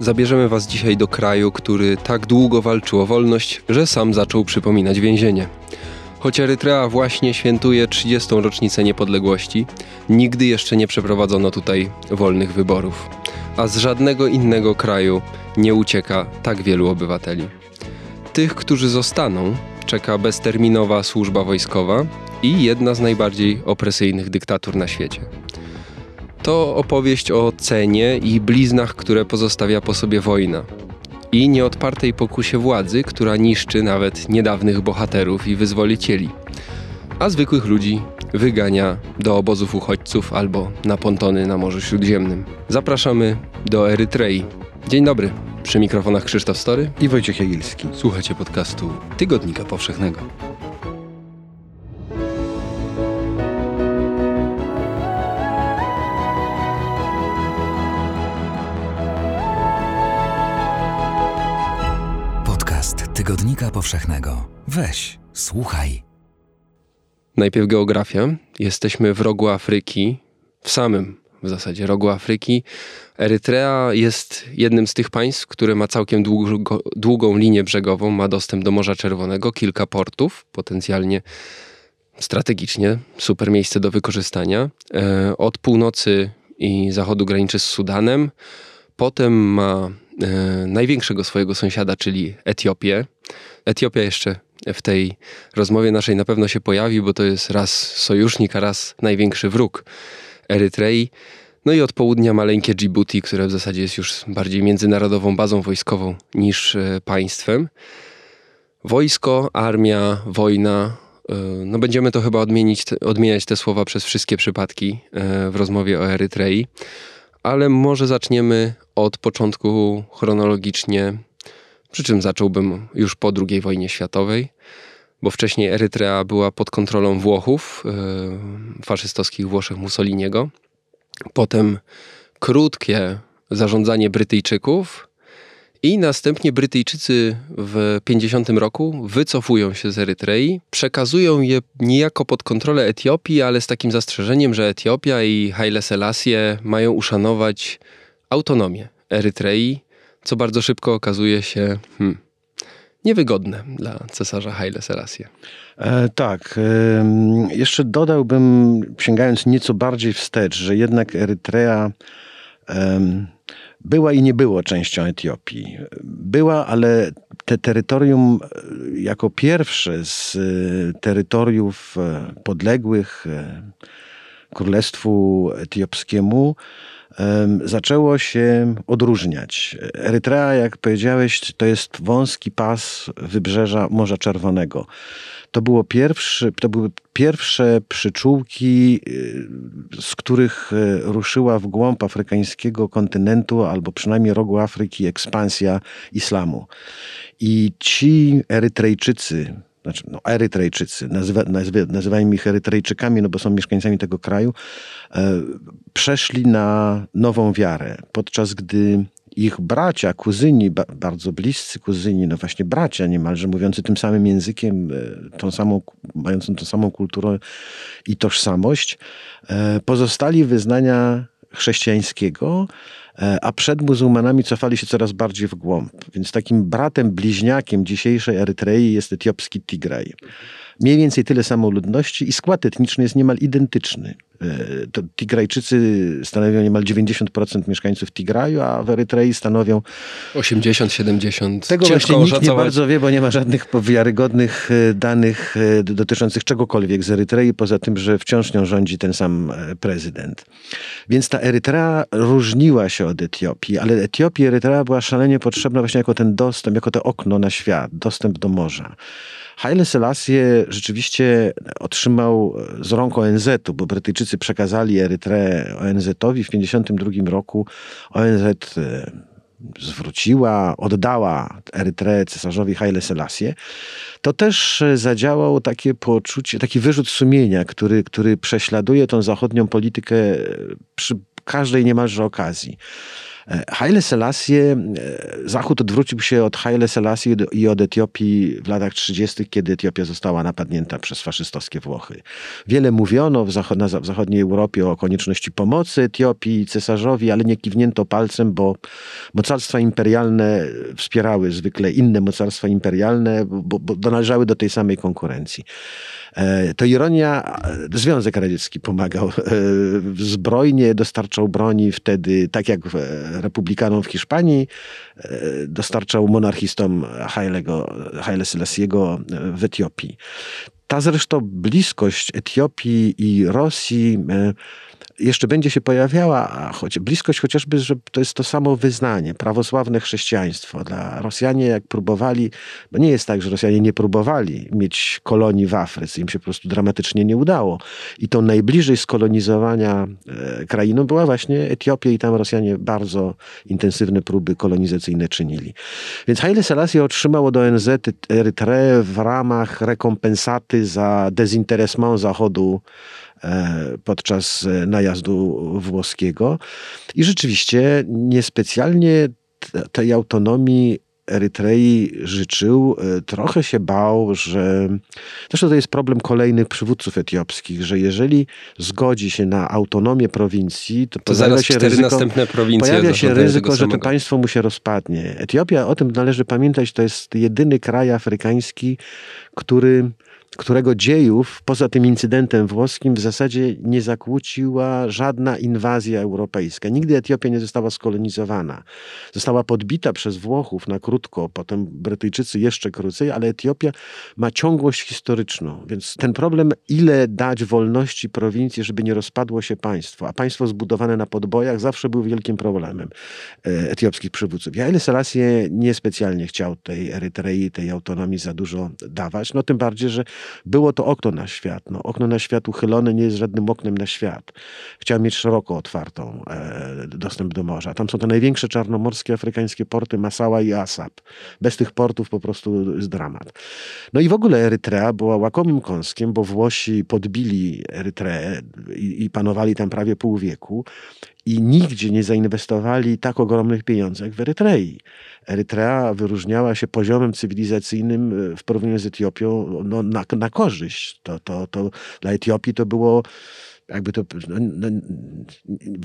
Zabierzemy Was dzisiaj do kraju, który tak długo walczył o wolność, że sam zaczął przypominać więzienie. Choć Erytrea właśnie świętuje 30. rocznicę niepodległości, nigdy jeszcze nie przeprowadzono tutaj wolnych wyborów. A z żadnego innego kraju nie ucieka tak wielu obywateli. Tych, którzy zostaną, czeka bezterminowa służba wojskowa i jedna z najbardziej opresyjnych dyktatur na świecie. To opowieść o cenie i bliznach, które pozostawia po sobie wojna. I nieodpartej pokusie władzy, która niszczy nawet niedawnych bohaterów i wyzwolicieli. A zwykłych ludzi wygania do obozów uchodźców albo na pontony na Morzu Śródziemnym. Zapraszamy do Erytrei. Dzień dobry, przy mikrofonach Krzysztof Story i Wojciech Jagilski. Słuchacie podcastu Tygodnika Powszechnego. Tygodnika Powszechnego. Weź, słuchaj. Najpierw geografia. Jesteśmy w rogu Afryki, w samym w zasadzie rogu Afryki. Erytrea jest jednym z tych państw, które ma całkiem długo, długą linię brzegową, ma dostęp do Morza Czerwonego, kilka portów, potencjalnie strategicznie super miejsce do wykorzystania. E, od północy i zachodu graniczy z Sudanem. Potem ma największego swojego sąsiada, czyli Etiopię. Etiopia jeszcze w tej rozmowie naszej na pewno się pojawi, bo to jest raz sojusznik, a raz największy wróg Erytrei. No i od południa maleńkie Djibouti, które w zasadzie jest już bardziej międzynarodową bazą wojskową niż e, państwem. Wojsko, armia, wojna. E, no będziemy to chyba odmienić, odmieniać te słowa przez wszystkie przypadki e, w rozmowie o Erytrei. Ale może zaczniemy od początku chronologicznie przy czym zacząłbym już po II wojnie światowej, bo wcześniej Erytrea była pod kontrolą Włochów, yy, faszystowskich Włoszech Mussoliniego. Potem krótkie zarządzanie Brytyjczyków i następnie Brytyjczycy w 50 roku wycofują się z Erytrei, przekazują je niejako pod kontrolę Etiopii, ale z takim zastrzeżeniem, że Etiopia i Haile Selassie mają uszanować autonomię Erytrei co bardzo szybko okazuje się hmm, niewygodne dla cesarza Haile Selassie. E, tak. E, jeszcze dodałbym, sięgając nieco bardziej wstecz, że jednak Erytrea e, była i nie było częścią Etiopii. Była, ale te terytorium e, jako pierwsze z e, terytoriów e, podległych Królestwu Etiopskiemu zaczęło się odróżniać. Erytrea, jak powiedziałeś, to jest wąski pas wybrzeża Morza Czerwonego. To, było pierwszy, to były pierwsze przyczółki, y, z których y, ruszyła w głąb afrykańskiego kontynentu, albo przynajmniej rogu Afryki, ekspansja islamu. I ci Erytrejczycy, znaczy no, Erytrejczycy, nazywa, nazywa, nazywajmy ich Erytrejczykami, no bo są mieszkańcami tego kraju, e, przeszli na nową wiarę, podczas gdy ich bracia, kuzyni, ba, bardzo bliscy kuzyni, no właśnie bracia niemalże, mówiący tym samym językiem, e, tą samą, mającą tą samą kulturę i tożsamość, e, pozostali wyznania chrześcijańskiego, E, a przed muzułmanami cofali się coraz bardziej w głąb. Więc takim bratem, bliźniakiem dzisiejszej Erytrei jest etiopski Tigraj. Mniej więcej tyle samo ludności i skład etniczny jest niemal identyczny. E, to Tigrajczycy stanowią niemal 90% mieszkańców Tigraju, a w Erytrei stanowią 80-70%. Tego Ciężko właśnie nikt nie bardzo wie, bo nie ma żadnych wiarygodnych e, danych e, dotyczących czegokolwiek z Erytrei, poza tym, że wciąż nią rządzi ten sam prezydent. Więc ta Erytrea różniła się od Etiopii, ale Etiopii Erytrea była szalenie potrzebna właśnie jako ten dostęp, jako to okno na świat, dostęp do morza. Haile Selassie rzeczywiście otrzymał z rąk ONZ-u, bo Brytyjczycy przekazali Erytreę ONZ-owi w 1952 roku. ONZ e, zwróciła, oddała Erytreę cesarzowi Haile Selassie, to też zadziałał takie poczucie, taki wyrzut sumienia, który, który prześladuje tą zachodnią politykę przy każdej niemalże okazji. Haile Selassie, e, Zachód odwrócił się od Haile Selassie i od Etiopii w latach 30., kiedy Etiopia została napadnięta przez faszystowskie Włochy. Wiele mówiono w, zachod w zachodniej Europie o konieczności pomocy Etiopii, cesarzowi, ale nie kiwnięto palcem, bo mocarstwa imperialne wspierały zwykle inne mocarstwa imperialne, bo, bo należały do tej samej konkurencji. E, to ironia, Związek Radziecki pomagał zbrojnie, dostarczał broni wtedy, tak jak republikanom w Hiszpanii, e, dostarczał monarchistom Haile Selassiego w Etiopii. Ta zresztą bliskość Etiopii i Rosji e, jeszcze będzie się pojawiała, choć bliskość chociażby, że to jest to samo wyznanie, prawosławne chrześcijaństwo. Dla Rosjanie, jak próbowali, bo nie jest tak, że Rosjanie nie próbowali mieć kolonii w Afryce, im się po prostu dramatycznie nie udało. I to najbliżej skolonizowania e, krainą była właśnie Etiopia i tam Rosjanie bardzo intensywne próby kolonizacyjne czynili. Więc Haile Selassie otrzymał od ONZ Erytreę w ramach rekompensaty za dezinteresment Zachodu podczas e, najazdu włoskiego. I rzeczywiście niespecjalnie tej autonomii Erytrei życzył, e, trochę się bał, że. Zresztą to jest problem kolejnych przywódców etiopskich, że jeżeli zgodzi się na autonomię prowincji, to, to pojawia się ryzyko, pojawia się ryzyko że to państwo mu się rozpadnie. Etiopia, o tym należy pamiętać, to jest jedyny kraj afrykański, który którego dziejów, poza tym incydentem włoskim, w zasadzie nie zakłóciła żadna inwazja europejska. Nigdy Etiopia nie została skolonizowana. Została podbita przez Włochów na krótko, potem Brytyjczycy jeszcze krócej, ale Etiopia ma ciągłość historyczną. Więc ten problem, ile dać wolności prowincji, żeby nie rozpadło się państwo, a państwo zbudowane na podbojach zawsze był wielkim problemem e, etiopskich przywódców. Haile Selassie niespecjalnie chciał tej Erytrei, tej autonomii za dużo dawać, no tym bardziej, że było to okno na świat. No, okno na świat uchylone nie jest żadnym oknem na świat. Chciałem mieć szeroko otwartą e, dostęp do morza. Tam są te największe czarnomorskie afrykańskie porty Masała i Asap. Bez tych portów po prostu jest dramat. No i w ogóle Erytrea była łakomym kąskiem, bo Włosi podbili Erytreę i, i panowali tam prawie pół wieku i nigdzie nie zainwestowali tak ogromnych pieniędzy jak w Erytrei. Erytrea wyróżniała się poziomem cywilizacyjnym e, w porównaniu z Etiopią no, na, na korzyść. To, to, to dla Etiopii to było jakby to, no, no,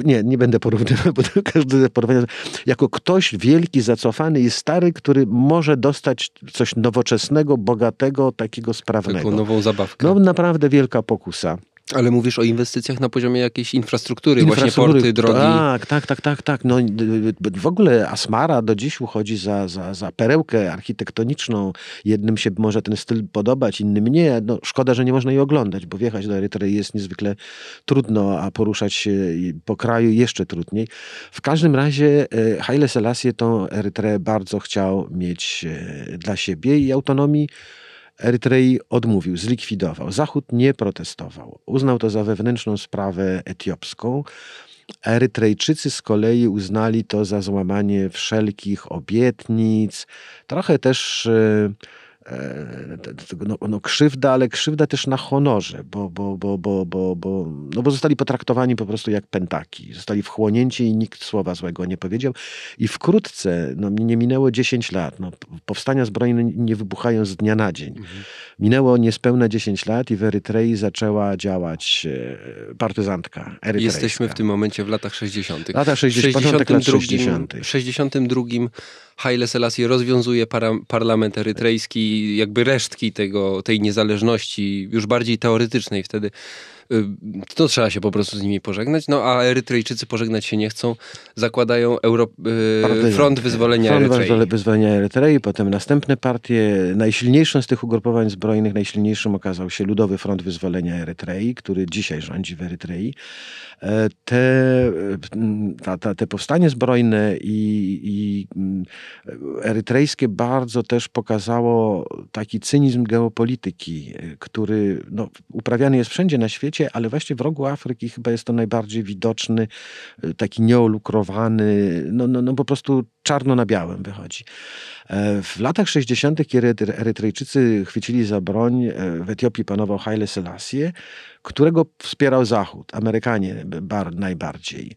nie, nie będę porównywał, bo to każdy porównanie, jako ktoś wielki, zacofany i stary, który może dostać coś nowoczesnego, bogatego, takiego sprawnego. Taką nową zabawkę. No naprawdę wielka pokusa. Ale mówisz o inwestycjach na poziomie jakiejś infrastruktury, infrastruktury właśnie porty, drogi. Tak, tak, tak, tak, tak. No, w ogóle Asmara do dziś uchodzi za, za, za perełkę architektoniczną. Jednym się może ten styl podobać, innym nie. No, szkoda, że nie można jej oglądać, bo wjechać do Erytrei jest niezwykle trudno, a poruszać się po kraju jeszcze trudniej. W każdym razie e, Haile Selassie tą Erytreę bardzo chciał mieć e, dla siebie i autonomii Erytrei odmówił, zlikwidował. Zachód nie protestował. Uznał to za wewnętrzną sprawę etiopską. Erytrejczycy z kolei uznali to za złamanie wszelkich obietnic, trochę też E, no, no, krzywda, ale krzywda też na honorze, bo, bo, bo, bo, bo, bo, no bo zostali potraktowani po prostu jak pętaki. Zostali wchłonięci i nikt słowa złego nie powiedział. I wkrótce, no nie minęło 10 lat, no, powstania zbrojne nie wybuchają z dnia na dzień. Mhm. Minęło niespełna 10 lat i w Erytrei zaczęła działać e, partyzantka erytrejska. Jesteśmy w tym momencie w latach 60. Lata 60. 62, lat 60. W 62 Haile Selassie rozwiązuje para, parlament erytrejski, jakby resztki tego, tej niezależności, już bardziej teoretycznej wtedy to trzeba się po prostu z nimi pożegnać. No a Erytrejczycy pożegnać się nie chcą. Zakładają Euro... Y, Front Wyzwolenia Front Erytrei. Front Wyzwolenia Erytrei, potem następne partie. Najsilniejszym z tych ugrupowań zbrojnych, najsilniejszym okazał się Ludowy Front Wyzwolenia Erytrei, który dzisiaj rządzi w Erytrei. E, te, ta, ta, te powstanie zbrojne i, i mm, erytrejskie bardzo też pokazało taki cynizm geopolityki, e, który no, uprawiany jest wszędzie na świecie, ale właśnie w rogu Afryki chyba jest to najbardziej widoczny, e, taki nieolukrowany, no, no, no po prostu czarno na białym wychodzi. W latach 60., kiedy Erytrejczycy chwycili za broń, w Etiopii panował Haile Selassie, którego wspierał Zachód, Amerykanie bar, najbardziej.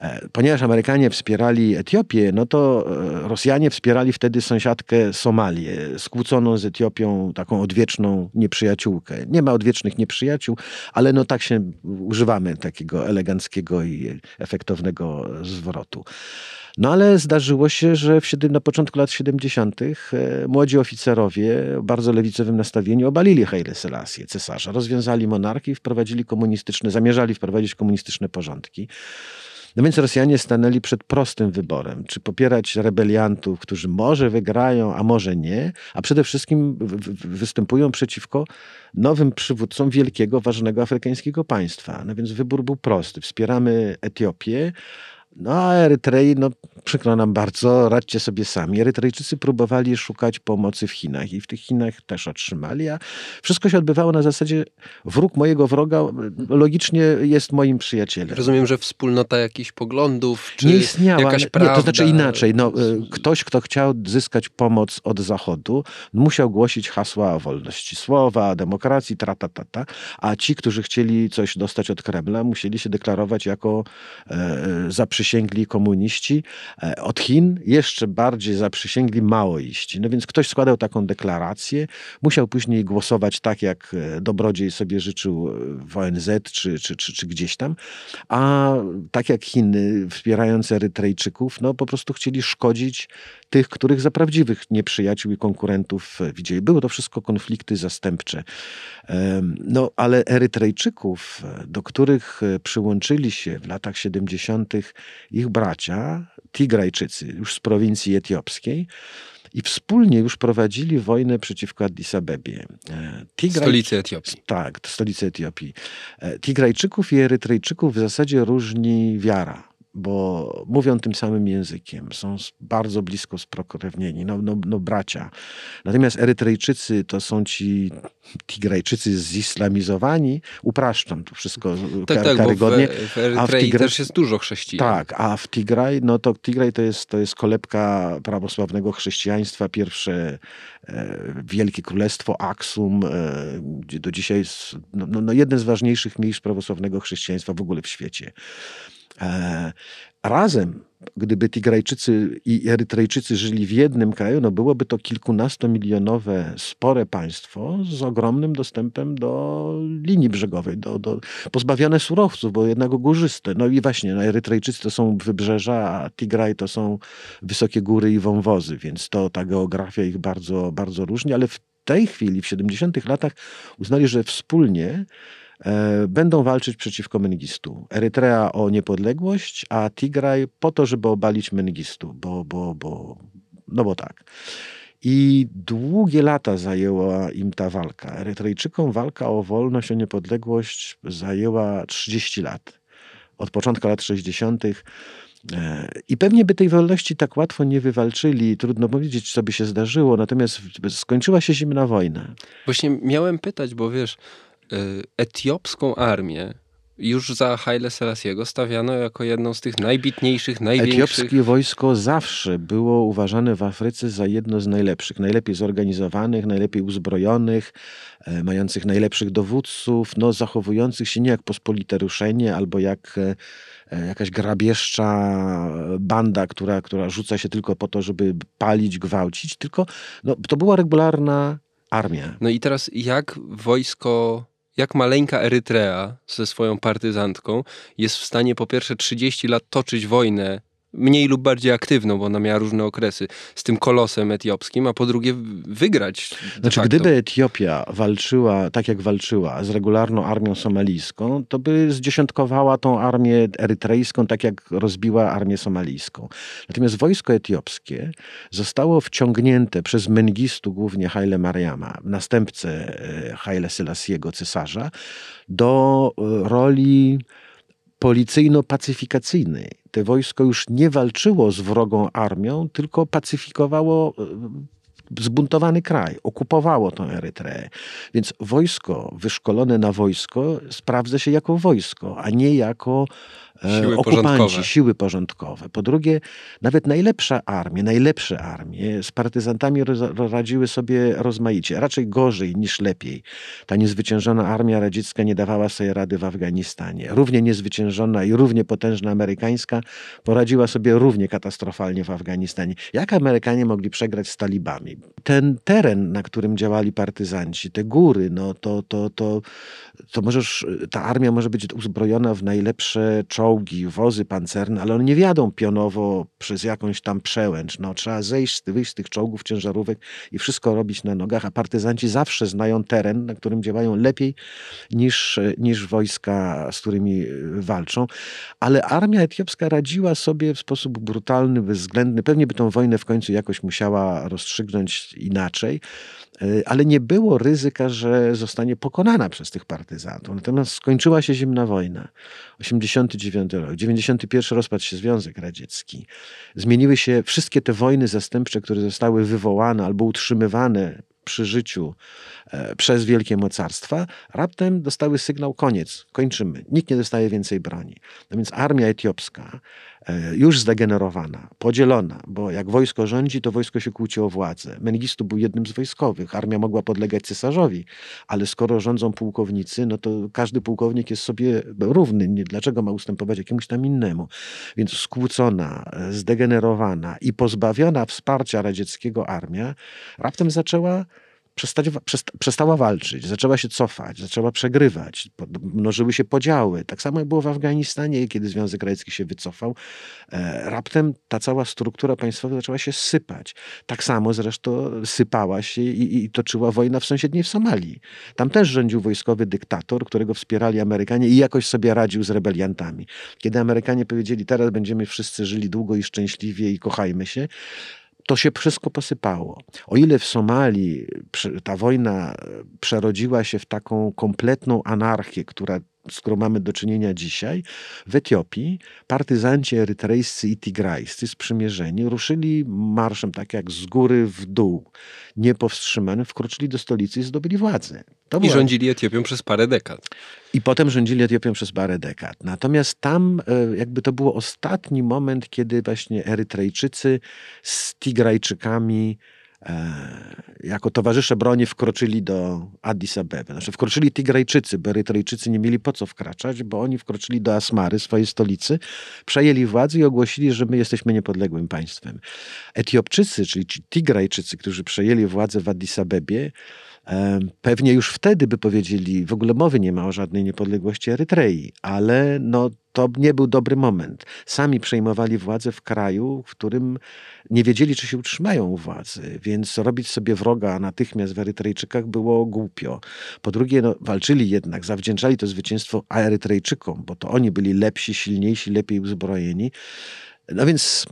E, ponieważ Amerykanie wspierali Etiopię, no to e, Rosjanie wspierali wtedy sąsiadkę Somalię, skłóconą z Etiopią taką odwieczną nieprzyjaciółkę. Nie ma odwiecznych nieprzyjaciół, ale no tak się używamy takiego eleganckiego i efektownego zwrotu. No ale zdarzyło się, że w, na początku lat 70. E, młodzi oficerowie bardzo lewicowym nastawieniu obalili Haile Selassie, cesarza, rozwiązali monarchię i wprowadzili komunistyczne, zamierzali wprowadzić komunistyczne porządki. No więc Rosjanie stanęli przed prostym wyborem, czy popierać rebeliantów, którzy może wygrają, a może nie, a przede wszystkim występują przeciwko nowym przywódcom wielkiego, ważnego afrykańskiego państwa. No więc wybór był prosty. Wspieramy Etiopię, no a Erytrei, no przykro nam bardzo, radźcie sobie sami. Erytrejczycy próbowali szukać pomocy w Chinach i w tych Chinach też otrzymali, a wszystko się odbywało na zasadzie wróg mojego wroga logicznie jest moim przyjacielem. Rozumiem, że wspólnota jakichś poglądów, czy nie istniała, jakaś nie, prawda... to znaczy inaczej. No, ktoś, kto chciał zyskać pomoc od Zachodu, musiał głosić hasła o wolności słowa, demokracji, tratatata, a ci, którzy chcieli coś dostać od Kremla, musieli się deklarować jako e, zaprzysięgli komuniści, E, od Chin jeszcze bardziej zaprzysięgli maoiści. No więc ktoś składał taką deklarację, musiał później głosować tak, jak e, dobrodziej sobie życzył e, w ONZ czy, czy, czy, czy gdzieś tam, a tak jak Chiny wspierając Erytrejczyków, no po prostu chcieli szkodzić tych, których za prawdziwych nieprzyjaciół i konkurentów widzieli. Były to wszystko konflikty zastępcze. No ale Erytrejczyków, do których przyłączyli się w latach 70. ich bracia, Tigrajczycy, już z prowincji etiopskiej, i wspólnie już prowadzili wojnę przeciwko Addis Abebie. E, Tigraj... Stolicy Etiopii. Tak, stolicy Etiopii. E, Tigrajczyków i Erytrejczyków w zasadzie różni wiara bo mówią tym samym językiem, są bardzo blisko sprokrewnieni, no, no, no bracia. Natomiast Erytrejczycy to są ci Tigrajczycy zislamizowani, upraszczam to wszystko tak, kar tak, karygodnie. Bo w, w Erytrei Tigraj, też jest dużo chrześcijan. Tak, a w Tigraj, no to Tigraj to jest, to jest kolebka prawosławnego chrześcijaństwa, pierwsze e, wielkie królestwo Aksum, e, gdzie do dzisiaj jest no, no, no jedne z ważniejszych miejsc prawosławnego chrześcijaństwa w ogóle w świecie. E, razem, gdyby Tigrajczycy i Erytrejczycy żyli w jednym kraju, no byłoby to kilkunastomilionowe, spore państwo z ogromnym dostępem do linii brzegowej, do, do, pozbawione surowców, bo jednak górzyste. No i właśnie, no Erytrejczycy to są wybrzeża, a Tigraj to są wysokie góry i wąwozy, więc to ta geografia ich bardzo, bardzo różni, ale w tej chwili, w 70 latach uznali, że wspólnie będą walczyć przeciwko Mengistu. Erytrea o niepodległość, a Tigraj po to, żeby obalić Mengistu, bo, bo, bo, no bo tak. I długie lata zajęła im ta walka. Erytrejczykom walka o wolność, o niepodległość zajęła 30 lat. Od początku lat 60. E, I pewnie by tej wolności tak łatwo nie wywalczyli, trudno powiedzieć, co by się zdarzyło, natomiast skończyła się zimna wojna. Właśnie miałem pytać, bo wiesz, etiopską armię już za Haile Selassiego stawiano jako jedną z tych najbitniejszych, największych. Etiopskie wojsko zawsze było uważane w Afryce za jedno z najlepszych, najlepiej zorganizowanych, najlepiej uzbrojonych, e, mających najlepszych dowódców, no, zachowujących się nie jak pospolite ruszenie albo jak e, e, jakaś grabieżcza banda, która, która rzuca się tylko po to, żeby palić, gwałcić, tylko no, to była regularna armia. No i teraz jak wojsko jak maleńka Erytrea ze swoją partyzantką jest w stanie po pierwsze 30 lat toczyć wojnę mniej lub bardziej aktywną, bo ona miała różne okresy, z tym kolosem etiopskim, a po drugie wygrać. Znaczy, gdyby Etiopia walczyła tak, jak walczyła z regularną armią somalijską, to by zdziesiątkowała tą armię erytrejską, tak jak rozbiła armię somalijską. Natomiast wojsko etiopskie zostało wciągnięte przez Mengistu, głównie Haile Mariama, następcę e, Haile Selassiego, cesarza, do e, roli policyjno-pacyfikacyjnej. Te wojsko już nie walczyło z wrogą armią, tylko pacyfikowało e, zbuntowany kraj, okupowało tę Erytreę. Więc wojsko wyszkolone na wojsko sprawdza się jako wojsko, a nie jako Siły okupanci, porządkowe. siły porządkowe. Po drugie, nawet najlepsza armie, najlepsze armie z partyzantami radziły sobie rozmaicie, raczej gorzej niż lepiej. Ta niezwyciężona armia radziecka nie dawała sobie rady w Afganistanie. Równie niezwyciężona i równie potężna amerykańska poradziła sobie równie katastrofalnie w Afganistanie. Jak Amerykanie mogli przegrać z talibami? Ten teren, na którym działali partyzanci, te góry, no to, to, to, to możesz, ta armia może być uzbrojona w najlepsze czołgi, wozy pancerne, ale one nie wjadą pionowo przez jakąś tam przełęcz. No, trzeba zejść, wyjść z tych czołgów, ciężarówek i wszystko robić na nogach, a partyzanci zawsze znają teren, na którym działają lepiej niż, niż wojska, z którymi walczą. Ale armia etiopska radziła sobie w sposób brutalny, bezwzględny. Pewnie by tą wojnę w końcu jakoś musiała rozstrzygnąć inaczej, y, ale nie było ryzyka, że zostanie pokonana przez tych partyzantów. Natomiast skończyła się zimna wojna. 89 rok, 91 rozpadł się Związek Radziecki. Zmieniły się wszystkie te wojny zastępcze, które zostały wywołane albo utrzymywane przy życiu e, przez wielkie mocarstwa, raptem dostały sygnał koniec, kończymy. Nikt nie dostaje więcej broni. No więc armia etiopska, już zdegenerowana, podzielona, bo jak wojsko rządzi, to wojsko się kłóci o władzę. Mengistu był jednym z wojskowych, armia mogła podlegać cesarzowi, ale skoro rządzą pułkownicy, no to każdy pułkownik jest sobie równy. Nie, dlaczego ma ustępować jakiemuś tam innemu? Więc skłócona, e, zdegenerowana i pozbawiona wsparcia radzieckiego armia raptem zaczęła przesta- przestała walczyć, zaczęła się cofać, zaczęła przegrywać, mnożyły się podziały. Tak samo było w Afganistanie, kiedy Związek Radziecki się wycofał. E, raptem ta cała struktura państwowa zaczęła się sypać. Tak samo zresztą sypała się i, i toczyła wojna w sąsiedniej w Somalii. Tam też rządził wojskowy dyktator, którego wspierali Amerykanie i jakoś sobie radził z rebeliantami. Kiedy Amerykanie powiedzieli, teraz będziemy wszyscy żyli długo i szczęśliwie i kochajmy się, to się wszystko posypało. O ile w Somalii ta wojna e, przerodziła się w taką kompletną anarchię, która, z którą mamy do czynienia dzisiaj, w Etiopii partyzanci erytrejscy i tigrajscy sprzymierzeni ruszyli marszem tak jak z góry w dół, niepowstrzymanym, wkroczyli do stolicy i zdobyli władzę. To I była- rządzili Etiopią przez parę dekad. I potem rządzili Etiopią przez parę dekad. Natomiast tam e, jakby to było ostatni moment, kiedy właśnie Erytrejczycy z Tigrajczykami e, jako towarzysze broni wkroczyli do Addis Abeby. Znaczy wkroczyli Tigrajczycy, bo Erytrejczycy nie mieli po co wkraczać, bo oni wkroczyli do Asmary, swojej stolicy, przejęli władzę i ogłosili, że my jesteśmy niepodległym państwem. Etiopczycy, czyli ci Tigrajczycy, którzy przejęli władzę w Addis Abebie, Pewnie już wtedy by powiedzieli, w ogóle mowy nie ma o żadnej niepodległości Erytrei, ale no, to nie był dobry moment. Sami przejmowali władzę w kraju, w którym nie wiedzieli, czy się utrzymają władzy, więc robić sobie wroga natychmiast w Erytrejczykach było głupio. Po drugie, no, walczyli jednak, zawdzięczali to zwycięstwo Erytrejczykom, bo to oni byli lepsi, silniejsi, lepiej uzbrojeni. No więc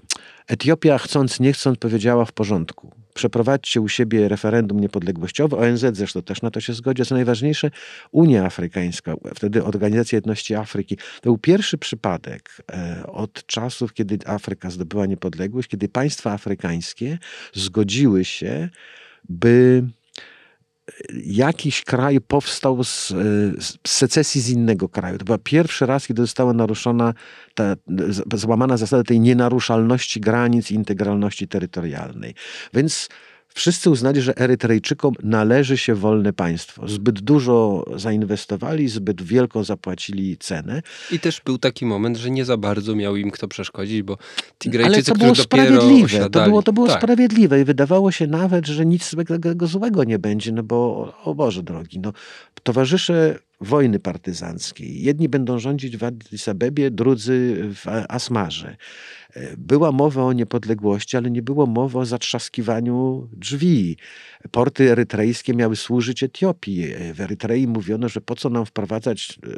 Etiopia, chcąc nie chcąc, powiedziała w porządku. Przeprowadźcie u siebie referendum niepodległościowe. ONZ zresztą też na to się zgodzi. Co najważniejsze, Unia Afrykańska, wtedy Organizacja Jedności Afryki, to był pierwszy przypadek e, od czasów, kiedy Afryka zdobyła niepodległość, kiedy państwa afrykańskie zgodziły się, by jakiś kraj powstał z, z secesji z innego kraju. To był pierwszy raz, kiedy została naruszona, ta, złamana zasada tej nienaruszalności granic i integralności terytorialnej. Więc wszyscy uznali, że Erytrejczykom należy się wolne państwo. Zbyt dużo zainwestowali, zbyt wielką zapłacili cenę. I też był taki moment, że nie za bardzo miał im kto przeszkodzić, bo Ale Tigrajczycy, to było sprawiedliwe. To było, to było tak. sprawiedliwe i wydawało się nawet, że nic złego, złego nie będzie, no bo o Boże drogi, no, towarzysze wojny partyzanckiej. Jedni będą rządzić w Addis Abebie, drudzy w Asmarze. Była mowa o niepodległości, ale nie było mowy o zatrzaskiwaniu drzwi. Porty erytrejskie miały służyć Etiopii. W Erytrei mówiono, że po co nam wprowadzać e,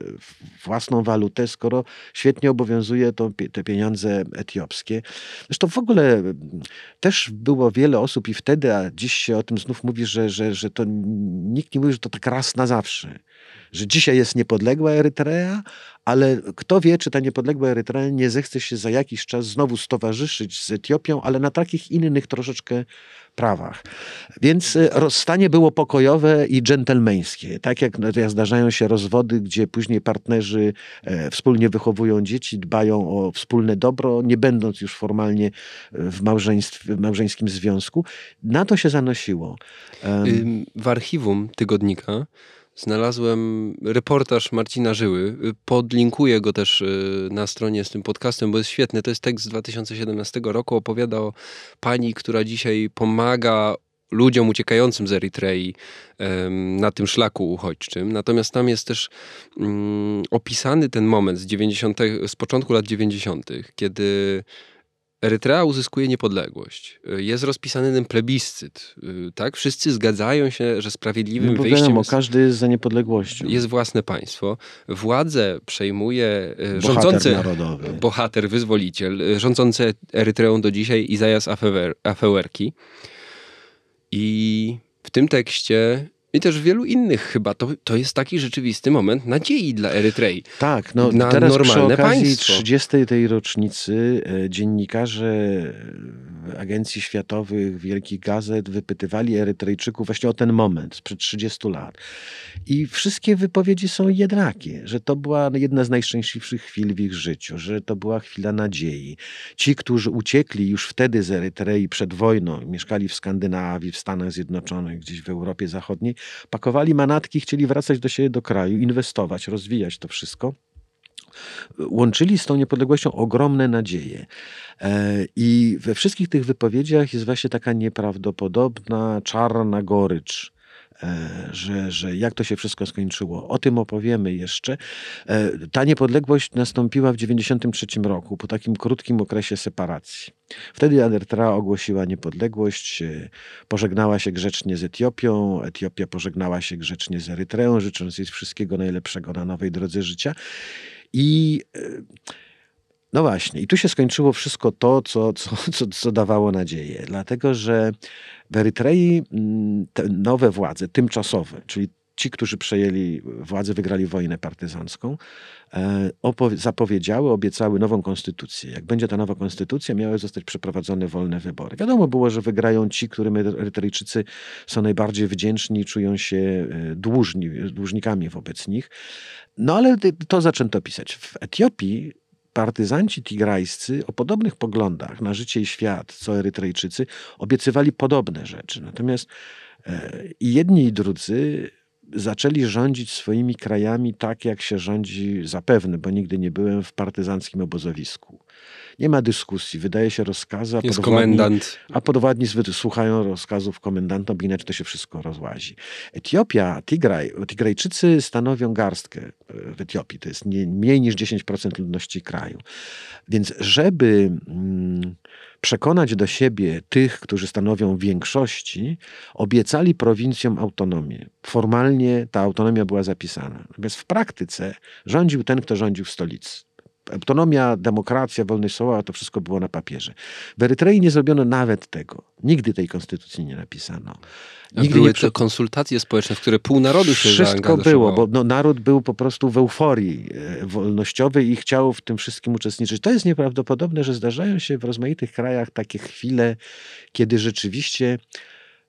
własną walutę, skoro świetnie obowiązuje to, te pieniądze etiopskie. Zresztą w ogóle też było wiele osób i wtedy, a dziś się o tym znów mówi, że, że, że to nikt nie mówi, że to tak raz na zawsze. Że dzisiaj jest niepodległa Erytrea, ale kto wie, czy ta niepodległa Erytrea nie zechce się za jakiś czas znowu stowarzyszyć z Etiopią, ale na takich innych troszeczkę prawach. Więc e, rozstanie było pokojowe i dżentelmeńskie. Tak jak zdarzają się rozwody, gdzie później partnerzy e, wspólnie wychowują dzieci, dbają o wspólne dobro, nie będąc już formalnie w, małżeństwie, w małżeńskim związku. Na to się zanosiło. W archiwum tygodnika znalazłem reportaż Marcina Żyły. Podlinkuję go też y, na stronie z tym podcastem, bo jest świetny. To jest tekst z 2017 roku. Opowiada o pani, która dzisiaj pomaga ludziom uciekającym z Erytrei na tym szlaku uchodźczym. Natomiast tam jest też um, opisany ten moment z, 90, z początku lat 90., kiedy Erytrea uzyskuje niepodległość. Jest rozpisany plebiscyt. Tak? Wszyscy zgadzają się, że sprawiedliwym no wyjściem wiadomo, jest, każdy jest za niepodległością. Jest własne państwo. Władzę przejmuje e, bohater rządzący narodowy. bohater, wyzwoliciel, rządzący Erytreą do dzisiaj Izajas Afewerki. I w tym tekście i też wielu innych chyba. To, to jest taki rzeczywisty moment nadziei dla Erytrei. Tak, no na teraz normalne przy okazji państwo. 30. tej rocznicy e, dziennikarze e, agencji światowych, wielkich gazet wypytywali Erytrejczyków właśnie o ten moment sprzed 30 lat. I wszystkie wypowiedzi są jednakie, że to była jedna z najszczęśliwszych chwil w ich życiu, że to była chwila nadziei. Ci, którzy uciekli już wtedy z Erytrei przed wojną, mieszkali w Skandynawii, w Stanach Zjednoczonych, gdzieś w Europie Zachodniej, pakowali manatki, chcieli wracać do siebie do kraju, inwestować, rozwijać to wszystko łączyli z tą niepodległością ogromne nadzieje. E, I we wszystkich tych wypowiedziach jest właśnie taka nieprawdopodobna, czarna gorycz że, że jak to się wszystko skończyło. O tym opowiemy jeszcze. E, ta niepodległość nastąpiła w 1993 roku, po takim krótkim okresie separacji. Wtedy Erytrea ogłosiła niepodległość, e, pożegnała się grzecznie z Etiopią, Etiopia pożegnała się grzecznie z Erytreą, życząc jej wszystkiego najlepszego na nowej drodze życia. I no właśnie, i tu się skończyło wszystko to, co, co, co, co dawało nadzieję, dlatego że w Erytrei mm, nowe władze, tymczasowe, czyli ci, którzy przejęli władzę, wygrali wojnę partyzancką, e, zapowiedziały, obiecały nową konstytucję. Jak będzie ta nowa konstytucja, miały zostać przeprowadzone wolne wybory. Wiadomo było, że wygrają ci, którym Erytrejczycy są najbardziej wdzięczni, czują się e, dłużni, dłużnikami wobec nich. No ale to zaczęto pisać. W Etiopii partyzanci tigrajscy o podobnych poglądach na życie i świat, co Erytrejczycy, obiecywali podobne rzeczy. Natomiast e, i jedni i drudzy zaczęli rządzić swoimi krajami tak, jak się rządzi zapewne, bo nigdy nie byłem w partyzanckim obozowisku. Nie ma dyskusji, wydaje się rozkazy, a, Jest komendant. a podwładni słuchają rozkazów komendanta, bo inaczej to się wszystko rozłazi. Etiopia, Tigraj, Tigrajczycy stanowią garstkę e, w Etiopii, to jest nie, mniej niż 10% ludności kraju. Więc żeby... Mm, przekonać do siebie tych, którzy stanowią większości, obiecali prowincjom autonomię. Formalnie ta autonomia była zapisana. Natomiast w praktyce rządził ten, kto rządził w stolicy. Autonomia, demokracja, wolność słowa, to wszystko było na papierze. W Erytrei nie zrobiono nawet tego. Nigdy tej konstytucji nie napisano. Nigdy były nie to konsultacje społeczne, w które pół narodu się Wszystko było, bo no, naród był po prostu w euforii e, wolnościowej i chciał w tym wszystkim uczestniczyć. To jest nieprawdopodobne, że zdarzają się w rozmaitych krajach takie chwile, kiedy rzeczywiście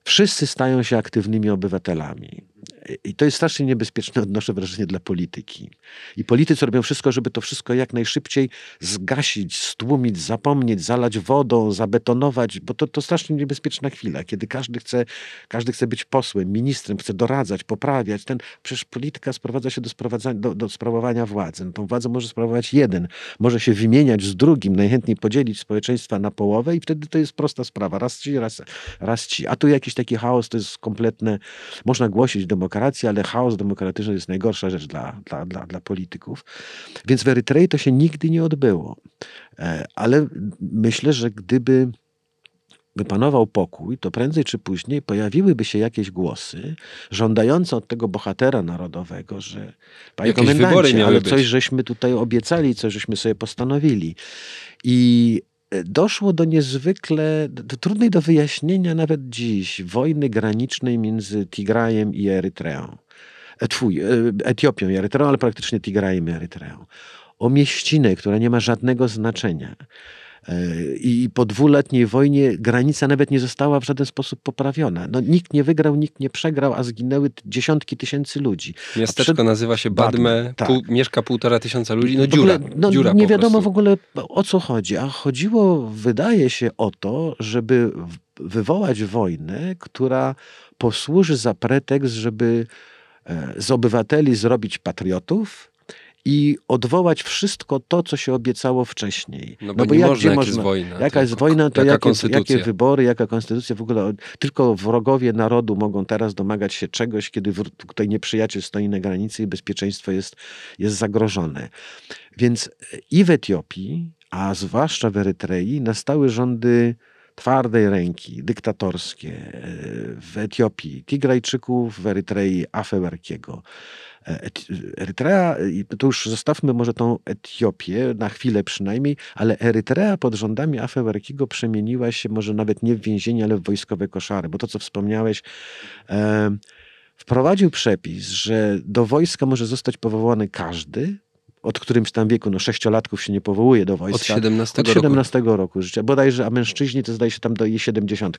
wszyscy stają się aktywnymi obywatelami. I to jest strasznie niebezpieczne, odnoszę wrażenie, dla polityki. I politycy robią wszystko, żeby to wszystko jak najszybciej zgasić, stłumić, zapomnieć, zalać wodą, zabetonować, bo to, to strasznie niebezpieczna chwila, kiedy każdy chce, każdy chce być posłem, ministrem, chce doradzać, poprawiać. Ten, przecież polityka sprowadza się do, do, do sprawowania władzy. No, tą władzę może sprawować jeden, może się wymieniać z drugim, najchętniej podzielić społeczeństwa na połowę i wtedy to jest prosta sprawa. Raz ci, raz, raz ci. A tu jakiś taki chaos to jest kompletne, można głosić demokrację, ale chaos demokratyczny jest najgorsza rzecz dla, dla, dla, dla polityków. Więc w Erytrei to się nigdy nie odbyło. E, ale myślę, że gdyby by panował pokój, to prędzej czy później pojawiłyby się jakieś głosy żądające od tego bohatera narodowego, że panie komendancie, ale coś żeśmy tutaj obiecali, coś żeśmy sobie postanowili. I doszło do niezwykle, do trudnej do wyjaśnienia nawet dziś, wojny granicznej między Tigrajem i Erytreą. e, twój, e, Etiopią i Erytreą, ale praktycznie Tigrajem i Erytreą. O mieścinę, która nie ma żadnego znaczenia. E, I po dwuletniej wojnie granica nawet nie została w żaden sposób poprawiona. No, nikt nie wygrał, nikt nie przegrał, a zginęły dziesiątki tysięcy ludzi. Miasteczko przed- nazywa się Badme, tak. pół, mieszka półtora tysiąca ludzi, no W ogóle, dziura, no, dziura nie wiadomo prostu. w ogóle o co chodzi, a chodziło, wydaje się, o to, żeby wywołać wojnę, która posłuży za pretekst, żeby e, z obywateli zrobić patriotów i odwołać wszystko to, co się obiecało wcześniej. No bo, nie jak- można, jak jest wojna. Jaka jest wojna, to jaka jakie, jakie wybory, jaka konstytucja, w ogóle tylko wrogowie narodu mogą teraz domagać się czegoś, kiedy tutaj nieprzyjaciel stoi na granicy i bezpieczeństwo jest, jest zagrożone. Więc i w Etiopii, a zwłaszcza w Erytrei, nastały rządy twardej ręki, dyktatorskie. e, W Etiopii Tigrajczyków, w Erytrei Afewerkiego. Erytrea, to już zostawmy może tą Etiopię na chwilę przynajmniej, ale Erytrea pod rządami Afewerkiego przemieniła się może nawet nie w więzienie, ale w wojskowe koszary, bo to, co wspomniałeś, e, wprowadził przepis, że do wojska może zostać powołany każdy, od którymś tam wieku, no sześciolatków się nie powołuje do wojska. Od 17 Od roku. 17 roku życia. Bodajże, a mężczyźni to zdaje się tam do jej 70.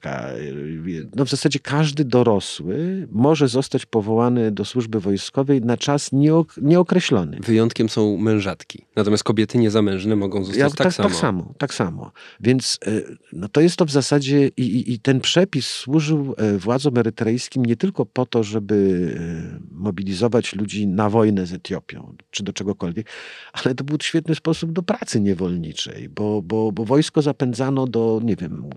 No w zasadzie każdy dorosły może zostać powołany do służby wojskowej na czas nieok- nieokreślony. Wyjątkiem są mężatki. Natomiast kobiety niezamężne mogą zostać Ja- tak, samo. Tak samo, tak samo. Więc e, no to jest to w zasadzie i, i, i ten przepis służył e, władzom erytrejskim nie tylko po to, żeby e, mobilizować ludzi na wojnę z Etiopią, czy do czegokolwiek, ale to był świetny sposób do pracy niewolniczej, bo, bo, bo wojsko zapędzano do, nie wiem,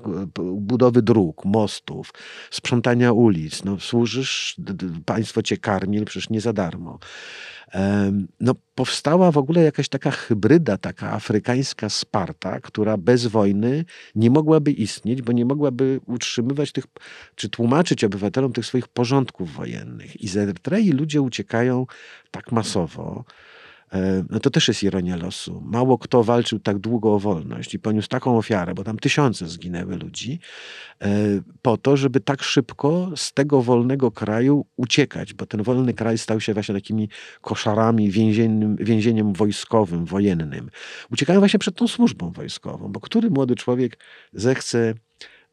budowy dróg, mostów, sprzątania ulic. No, służysz, państwo cię karmi, przecież nie za darmo. No, powstała w ogóle jakaś taka hybryda, taka afrykańska Sparta, która bez wojny nie mogłaby istnieć, bo nie mogłaby utrzymywać tych, czy tłumaczyć obywatelom tych swoich porządków wojennych. I z Erytrei ludzie uciekają tak masowo. E, No to też jest ironia losu. Mało kto walczył tak długo o wolność i poniósł taką ofiarę, bo tam tysiące zginęły ludzi, e, po to, żeby tak szybko z tego wolnego kraju uciekać, bo ten wolny kraj stał się właśnie takimi koszarami, więziennym, więzieniem wojskowym, wojennym. Uciekają właśnie przed tą służbą wojskową, bo który młody człowiek zechce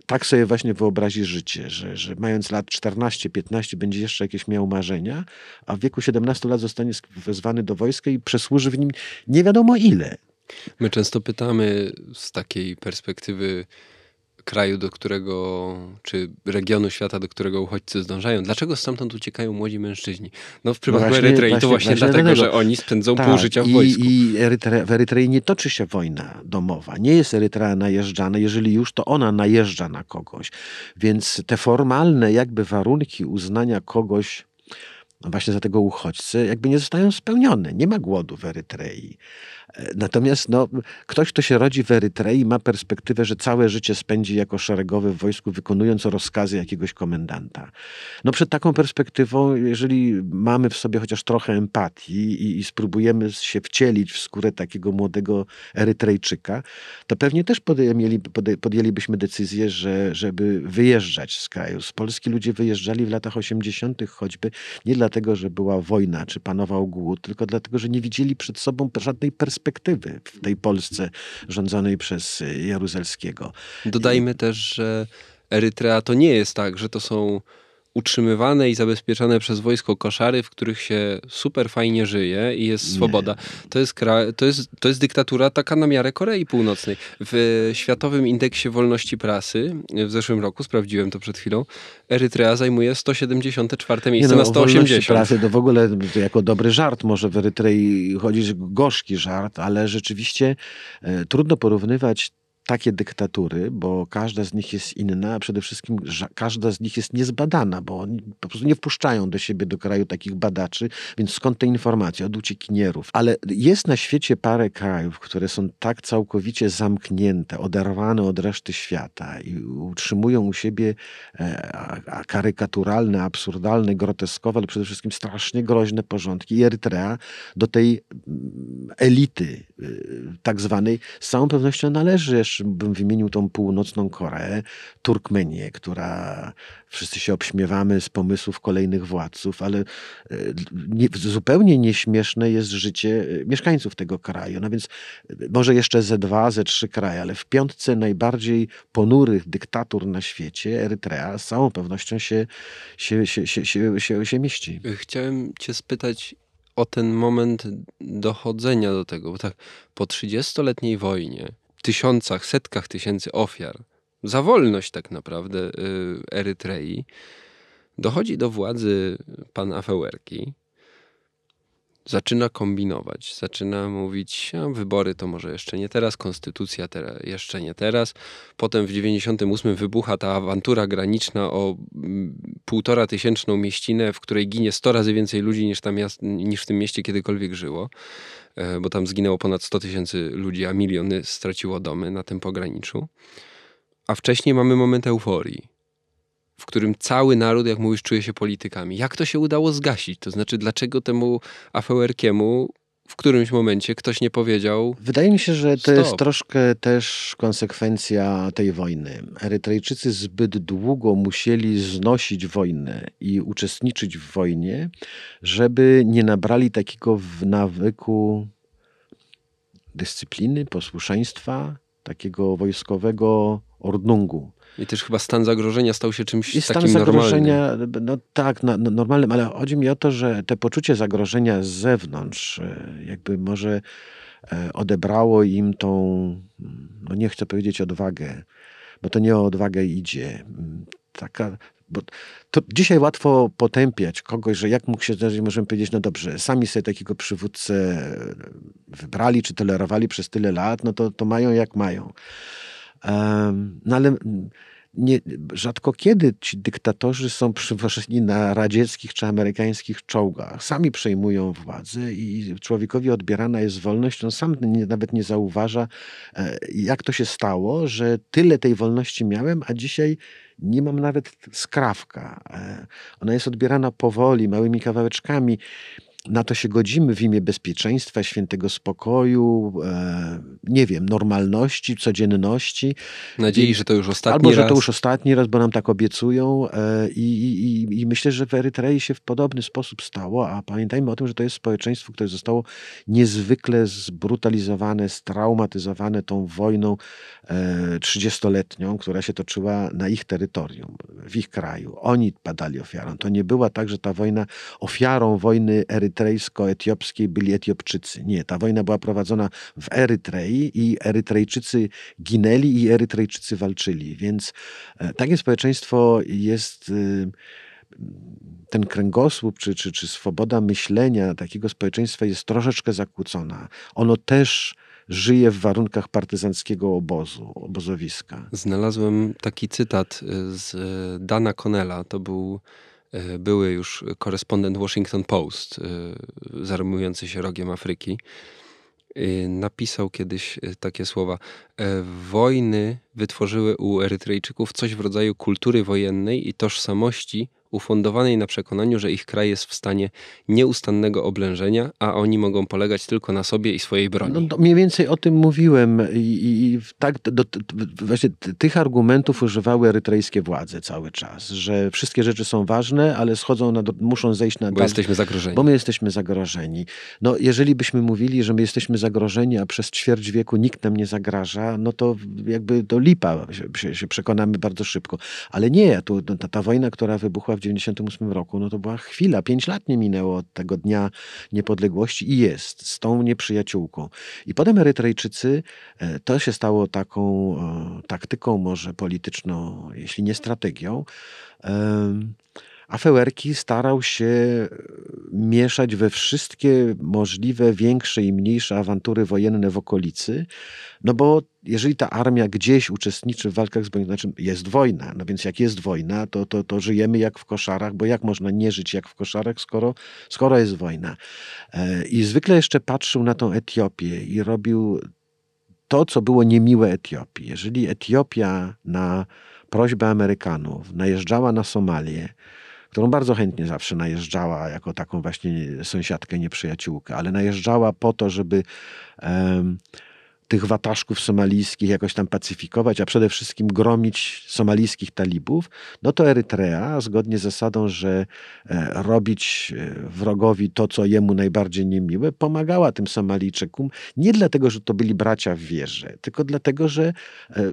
tak sobie właśnie wyobrazi życie, że, że mając lat 14-15 będzie jeszcze jakieś miał marzenia, a w wieku 17 lat zostanie wezwany do wojska i przesłuży w nim nie wiadomo ile. My często pytamy z takiej perspektywy kraju, do którego, czy regionu świata, do którego uchodźcy zdążają, dlaczego stamtąd uciekają młodzi mężczyźni? No w przypadku właśnie- Erytrei to właśnie- właśnie, właśnie dlatego, dlatego. że oni spędzą pół Tak, życia w i, wojsku. I Erytre, w Erytrei nie toczy się wojna domowa. Nie jest Erytrea najeżdżana. Jeżeli już, to ona najeżdża na kogoś. Więc te formalne jakby warunki uznania kogoś właśnie za tego uchodźcę, jakby nie zostają spełnione. Nie ma głodu w Erytrei. Natomiast no, ktoś, kto się rodzi w Erytrei, ma perspektywę, że całe życie spędzi jako szeregowy w wojsku, wykonując rozkazy jakiegoś komendanta. No przed taką perspektywą, jeżeli mamy w sobie chociaż trochę empatii i, i spróbujemy się wcielić w skórę takiego młodego Erytrejczyka, to pewnie też podjęlibyśmy decyzję, że, żeby wyjeżdżać z kraju. Z Polski ludzie wyjeżdżali w latach 80. choćby nie dlatego, że była wojna czy panował głód, tylko dlatego, że nie widzieli przed sobą żadnej perspektywy w tej Polsce rządzonej przez Jaruzelskiego. Dodajmy też, że Erytrea to nie jest tak, że to są utrzymywane i zabezpieczane przez wojsko koszary, w których się super fajnie żyje i jest Nie. swoboda. To jest, kra- to, jest, to jest dyktatura taka na miarę Korei Północnej. W Światowym Indeksie Wolności Prasy w zeszłym roku, sprawdziłem to przed chwilą, Erytrea zajmuje 174 miejsce na no, wolności 180. pracy to w ogóle to jako dobry żart może w Erytrei chodzić, gorzki żart, ale rzeczywiście e, trudno porównywać takie dyktatury, bo każda z nich jest inna, a przede wszystkim każda z nich jest niezbadana, bo oni po prostu nie wpuszczają do siebie, do kraju takich badaczy, więc skąd te informacje? Od uciekinierów. Ale jest na świecie parę krajów, które są tak całkowicie zamknięte, oderwane od reszty świata i utrzymują u siebie e, karykaturalne, absurdalne, groteskowe, ale przede wszystkim strasznie groźne porządki. I Erytrea do tej mm, elity y, tak zwanej z całą pewnością należy jeszcze jeszcze bym wymienił tą północną Koreę, Turkmenię, która wszyscy się obśmiewamy z pomysłów kolejnych władców, ale e, nie, zupełnie nieśmieszne jest życie e, mieszkańców tego kraju. No więc e, może jeszcze ze dwa, ze trzy kraje, ale w piątce najbardziej ponurych dyktatur na świecie Erytrea z całą pewnością się, się, się, się, się, się, się mieści. Chciałem cię spytać o ten moment dochodzenia do tego, bo tak po 30-letniej wojnie, tysiącach, setkach tysięcy ofiar, za wolność tak naprawdę y, Erytrei, dochodzi do władzy pan Afewerki, zaczyna kombinować, zaczyna mówić, a wybory to może jeszcze nie teraz, konstytucja teraz, jeszcze nie teraz. Potem w 98 wybucha ta awantura graniczna o półtora tysięczną mieścinę, w której ginie 100 razy więcej ludzi niż, tam niż w tym mieście kiedykolwiek żyło, bo tam zginęło ponad 100 tysięcy ludzi, a miliony straciło domy na tym pograniczu. A wcześniej mamy moment euforii w którym cały naród, jak mówisz, czuje się politykami. Jak to się udało zgasić? To znaczy, dlaczego temu Afewerkiemu w którymś momencie ktoś nie powiedział. Wydaje mi się, że to stop. jest troszkę też konsekwencja tej wojny. Erytrejczycy zbyt długo musieli znosić wojnę i uczestniczyć w wojnie, żeby nie nabrali takiego w nawyku dyscypliny, posłuszeństwa, takiego wojskowego ordnungu. I też chyba stan zagrożenia stał się czymś I takim stan zagrożenia, normalnym. no tak, no, normalnym, ale chodzi mi o to, że te poczucie zagrożenia z zewnątrz e, jakby może e, odebrało im tą, no nie chcę powiedzieć odwagę, bo to nie o odwagę idzie. Taka, bo to dzisiaj łatwo potępiać kogoś, że jak mógł się zdarzyć, możemy powiedzieć, no dobrze, sami sobie takiego przywódcę wybrali czy tolerowali przez tyle lat, no to, to mają jak mają. No ale nie, rzadko kiedy ci dyktatorzy są przywożeni na radzieckich czy amerykańskich czołgach. Sami przejmują władzę i człowiekowi odbierana jest wolność. On sam nie, nawet nie zauważa, e, jak to się stało, że tyle tej wolności miałem, a dzisiaj nie mam nawet skrawka. E, ona jest odbierana powoli, małymi kawałeczkami na to się godzimy w imię bezpieczeństwa, świętego spokoju, e, nie wiem, normalności, codzienności. Nadziei, I, że to już ostatni albo, raz. Albo, że to już ostatni raz, bo nam tak obiecują. E, i, i, I myślę, że w Erytrei się w podobny sposób stało, a pamiętajmy o tym, że to jest społeczeństwo, które zostało niezwykle zbrutalizowane, straumatyzowane tą wojną trzydziestoletnią, która się toczyła na ich terytorium, w ich kraju. Oni padali ofiarą. To nie była tak, że ta wojna, ofiarą wojny Erytrei erytrejsko-etiopskiej byli Etiopczycy. Nie, ta wojna była prowadzona w Erytrei i Erytrejczycy ginęli i Erytrejczycy walczyli. Więc e, takie społeczeństwo jest y, ten kręgosłup czy, czy, czy swoboda myślenia takiego społeczeństwa jest troszeczkę zakłócona. Ono też żyje w warunkach partyzanckiego obozu, obozowiska. Znalazłem taki cytat z Dana Connella. To był E, były już korespondent Washington Post, e, zajmujący się rogiem Afryki, e, napisał kiedyś takie słowa: Wojny wytworzyły u Erytrejczyków coś w rodzaju kultury wojennej i tożsamości ufundowanej na przekonaniu, że ich kraj jest w stanie nieustannego oblężenia, a oni mogą polegać tylko na sobie i swojej broni. No, mniej więcej o tym mówiłem i, i tak do, właśnie tych argumentów używały erytrejskie władze cały czas, że wszystkie rzeczy są ważne, ale schodzą na, muszą zejść na... Bo jesteśmy zagrożeni. Bo my jesteśmy zagrożeni. No, jeżeli byśmy mówili, że my jesteśmy zagrożeni, a przez ćwierć wieku nikt nam nie zagraża, no to jakby to lipa, się, się przekonamy bardzo szybko. Ale nie, tu, ta, ta wojna, która wybuchła w 1998 roku, no to była chwila, pięć lat nie minęło od tego dnia niepodległości i jest z tą nieprzyjaciółką. I potem Erytrejczycy, e, to się stało taką e, taktyką może polityczną, jeśli nie strategią, a Fełerki starał się e, mieszać we wszystkie możliwe większe i mniejsze awantury wojenne w okolicy, no bo jeżeli ta armia gdzieś uczestniczy w walkach zbrojnych, znaczy jest wojna, no więc jak jest wojna, to, to, to żyjemy jak w koszarach, bo jak można nie żyć jak w koszarach, skoro, skoro jest wojna. E, I zwykle jeszcze patrzył na tą Etiopię i robił to, co było niemiłe Etiopii. Jeżeli Etiopia na prośbę Amerykanów najeżdżała na Somalię, którą bardzo chętnie zawsze najeżdżała jako taką właśnie sąsiadkę, nieprzyjaciółkę, ale najeżdżała po to, żeby um, tych wataszków somalijskich jakoś tam pacyfikować, a przede wszystkim gromić somalijskich talibów, no to Erytrea, zgodnie z zasadą, że e, robić e, wrogowi to, co jemu najbardziej niemiłe, pomagała tym Somalijczykom nie dlatego, że to byli bracia w wierze, tylko dlatego, że e,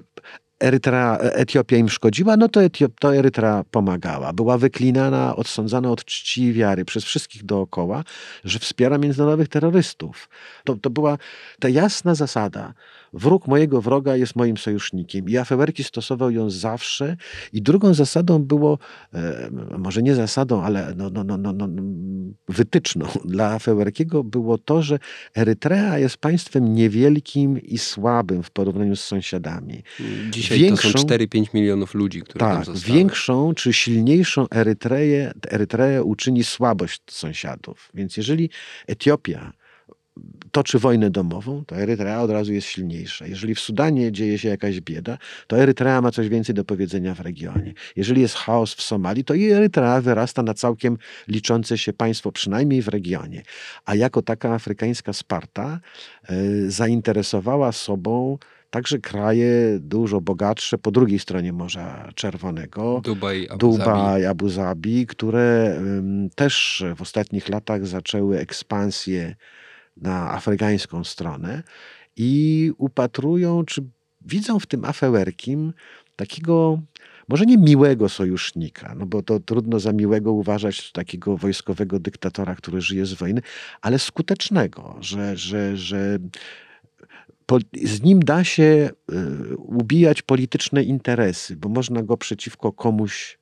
Erytra, Etiopia im szkodziła, no to, Etiop, to Erytra pomagała. Była wyklinana, odsądzana od czci i wiary przez wszystkich dookoła, że wspiera międzynarodowych terrorystów. To, to była ta jasna zasada. Wróg mojego wroga jest moim sojusznikiem. I Afewerki stosował ją zawsze. I drugą zasadą było, e, może nie zasadą, ale no, no, no, no, no, wytyczną dla Afewerkiego było to, że Erytrea jest państwem niewielkim i słabym w porównaniu z sąsiadami. Dzisiaj większą, to są 4-5 milionów ludzi, które tak, tam zostały. większą czy silniejszą Erytreję, Erytreę uczyni słabość sąsiadów. Więc jeżeli Etiopia toczy wojnę domową, to Erytrea od razu jest silniejsza. Jeżeli w Sudanie dzieje się jakaś bieda, to Erytrea ma coś więcej do powiedzenia w regionie. Jeżeli jest chaos w Somalii, to i Erytrea wyrasta na całkiem liczące się państwo, przynajmniej w regionie. A jako taka afrykańska Sparta y, zainteresowała sobą także kraje dużo bogatsze po drugiej stronie Morza Czerwonego. Dubaj, Abu Dubaj, Abu Zabi, które um, też w ostatnich latach zaczęły ekspansję na afrykańską stronę i upatrują, czy widzą w tym Afewerkim takiego może nie miłego sojusznika, no bo to trudno za miłego uważać takiego wojskowego dyktatora, który żyje z wojny, ale skutecznego, że, że, że z nim da się y, ubijać polityczne interesy, bo można go przeciwko komuś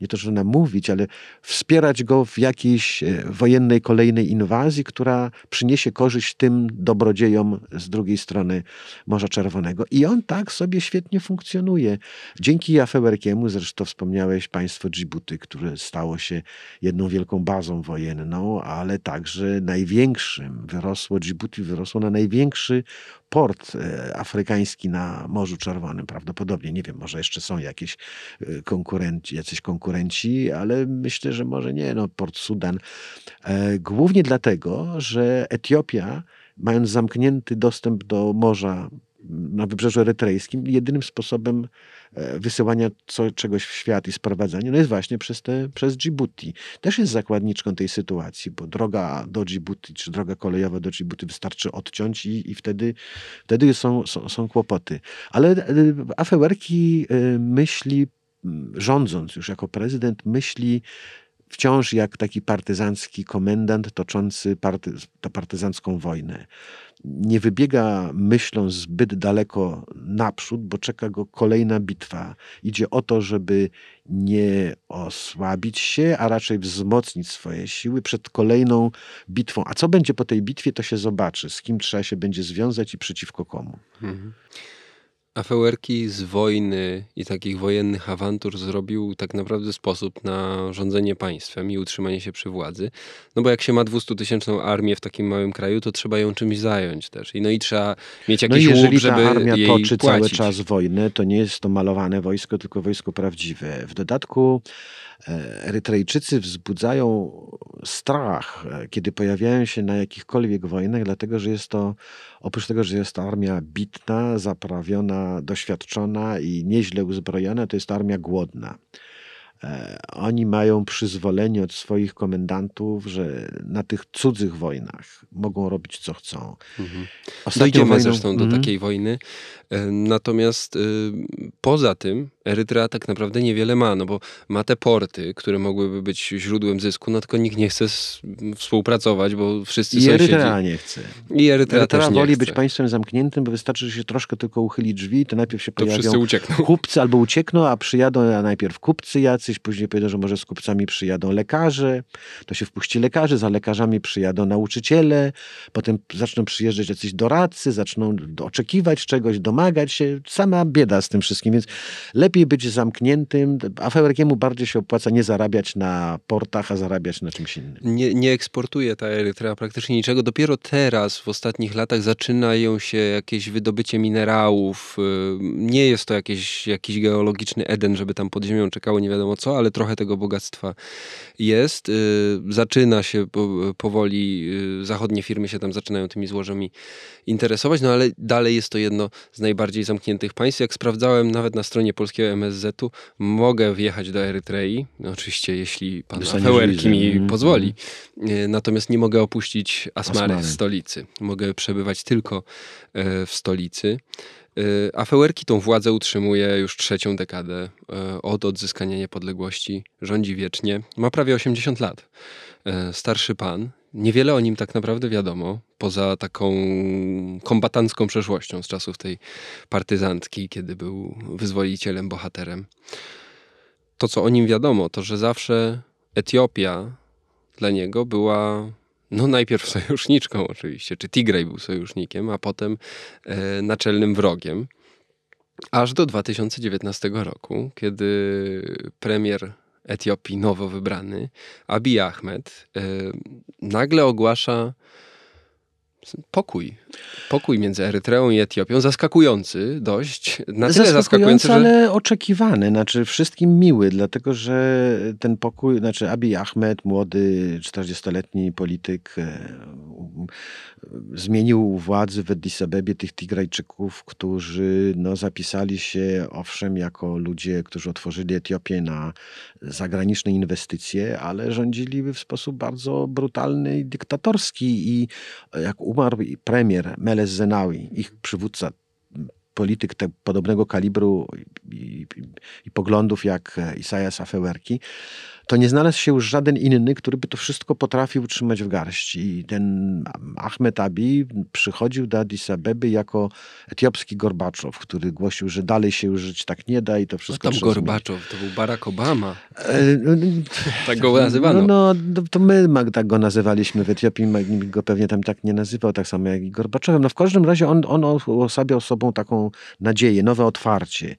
nie to, że namówić, ale wspierać go w jakiejś e, wojennej kolejnej inwazji, która przyniesie korzyść tym dobrodziejom z drugiej strony Morza Czerwonego. I on tak sobie świetnie funkcjonuje. Dzięki Afewerkiemu, zresztą wspomniałeś państwo Djibouti, które stało się jedną wielką bazą wojenną, ale także największym. Wyrosło Djibouti, wyrosło na największy port e, afrykański na Morzu Czerwonym prawdopodobnie. Nie wiem, może jeszcze są jakieś e, konkurenci, jacyś konkurenci, ale myślę, że może nie. No, port Sudan. E, głównie dlatego, że Etiopia, mając zamknięty dostęp do morza na wybrzeżu erytrejskim, jedynym sposobem E, wysyłania co, czegoś w świat i sprowadzania, no jest właśnie przez, te, przez Djibouti. Też jest zakładniczką tej sytuacji, bo droga do Djibouti, czy droga kolejowa do Djibouti wystarczy odciąć i, i wtedy, wtedy są, są, są kłopoty. Ale e, Afewerki e, myśli, rządząc już jako prezydent, myśli wciąż jak taki partyzancki komendant toczący party, partyzancką wojnę nie wybiega myślą zbyt daleko naprzód, bo czeka go kolejna bitwa. Idzie o to, żeby nie osłabić się, a raczej wzmocnić swoje siły przed kolejną bitwą. A co będzie po tej bitwie, to się zobaczy, z kim trzeba się będzie związać i przeciwko komu. Mhm. Afewerki z wojny i takich wojennych awantur zrobił tak naprawdę sposób na rządzenie państwem i utrzymanie się przy władzy. No bo jak się ma 200-tysięczną armię w takim małym kraju, to trzeba ją czymś zająć też. I no i trzeba mieć no jakiś no jeżeli łuk, żeby ta armia jej toczy płacić. cały czas wojnę, to nie jest to malowane wojsko, tylko wojsko prawdziwe. W dodatku Erytrejczycy wzbudzają strach, e, kiedy pojawiają się na jakichkolwiek wojnach, dlatego że jest to, oprócz tego, że jest to armia bitna, zaprawiona, doświadczona i nieźle uzbrojona, to jest to armia głodna. E, oni mają przyzwolenie od swoich komendantów, że na tych cudzych wojnach mogą robić co chcą. Mhm. Dojdziemy wojną... zresztą do mhm. takiej wojny. E, natomiast y, poza tym Erytrea tak naprawdę niewiele ma, no bo ma te porty, które mogłyby być źródłem zysku, no tylko nikt nie chce współpracować, bo wszyscy I sąsiedzi... Erytrea nie chce. I Erytrea, Erytrea też nie woli chce. być państwem zamkniętym, bo wystarczy, że się troszkę tylko uchyli drzwi, to najpierw się to pojawią uciekną. kupcy albo uciekną, a przyjadą najpierw kupcy jacyś, później powiedzą, że może z kupcami przyjadą lekarze, to się wpuści lekarzy, za lekarzami przyjadą nauczyciele, potem zaczną przyjeżdżać jacyś doradcy, zaczną oczekiwać czegoś, domagać się. Sama bieda z tym wszystkim, więc lepiej lepiej być zamkniętym. Afewerkiemu bardziej się opłaca nie zarabiać na portach, a zarabiać na czymś innym. Nie, nie eksportuje ta Erytrea praktycznie niczego. Dopiero teraz, w ostatnich latach, zaczynają się jakieś wydobycie minerałów. Nie jest to jakieś, jakiś geologiczny Eden, żeby tam pod ziemią czekało nie wiadomo co, ale trochę tego bogactwa jest. Y, Zaczyna się po- powoli, y, zachodnie firmy się tam zaczynają tymi złożami interesować, no ale dalej jest to jedno z najbardziej zamkniętych państw. Jak sprawdzałem nawet na stronie polskiego MSZ-u, mogę wjechać do Erytrei, no oczywiście jeśli pan Afewerki mi Mhm. pozwoli. E, Natomiast nie mogę opuścić Asmary, Asmary. stolicy. Mogę przebywać tylko e, w stolicy. E, Afewerki tą władzę utrzymuje już trzecią dekadę od odzyskania niepodległości. Rządzi wiecznie. Ma prawie 80 lat. Starszy pan. Niewiele o nim tak naprawdę wiadomo, poza taką kombatancką przeszłością z czasów tej partyzantki, kiedy był wyzwolicielem, bohaterem. To, co o nim wiadomo, to że zawsze Etiopia dla niego była no najpierw sojuszniczką oczywiście, czy Tigray był sojusznikiem, a potem e, naczelnym wrogiem. Aż do 2019 roku, kiedy premier Etiopii, nowo wybrany, Abiy Ahmed, e, nagle ogłasza pokój. Pokój między Erytreą i Etiopią, zaskakujący dość, na tyle zaskakujący, że... ale oczekiwany, znaczy wszystkim miły, dlatego że ten pokój, znaczy Abiy Ahmed, młody, 40-letni polityk, e, zmienił władzy w Addis Abebie tych Tigrajczyków, którzy no, zapisali się owszem jako ludzie, którzy otworzyli Etiopię na zagraniczne inwestycje, ale rządzili w sposób bardzo brutalny i dyktatorski. I jak umarł premier Meles Zenawi, ich przywódca, polityk te, podobnego kalibru i, i, i poglądów jak Isaias Afewerki, to nie znalazł się już żaden inny, który by to wszystko potrafił trzymać w garści. I ten Ahmed Abi przychodził do Addis Abeby jako etiopski Gorbaczow, który głosił, że dalej się już żyć tak nie da i to No wszystko tam trzeba zmienić. Gorbaczow, to był Barack Obama. E, no, Tak go nazywano. No, no to my tak go nazywaliśmy w Etiopii, nikt go pewnie tam tak nie nazywał, tak samo jak i Gorbaczowem. No w każdym razie on, on uosabiał sobą taką nadzieję, nowe otwarcie.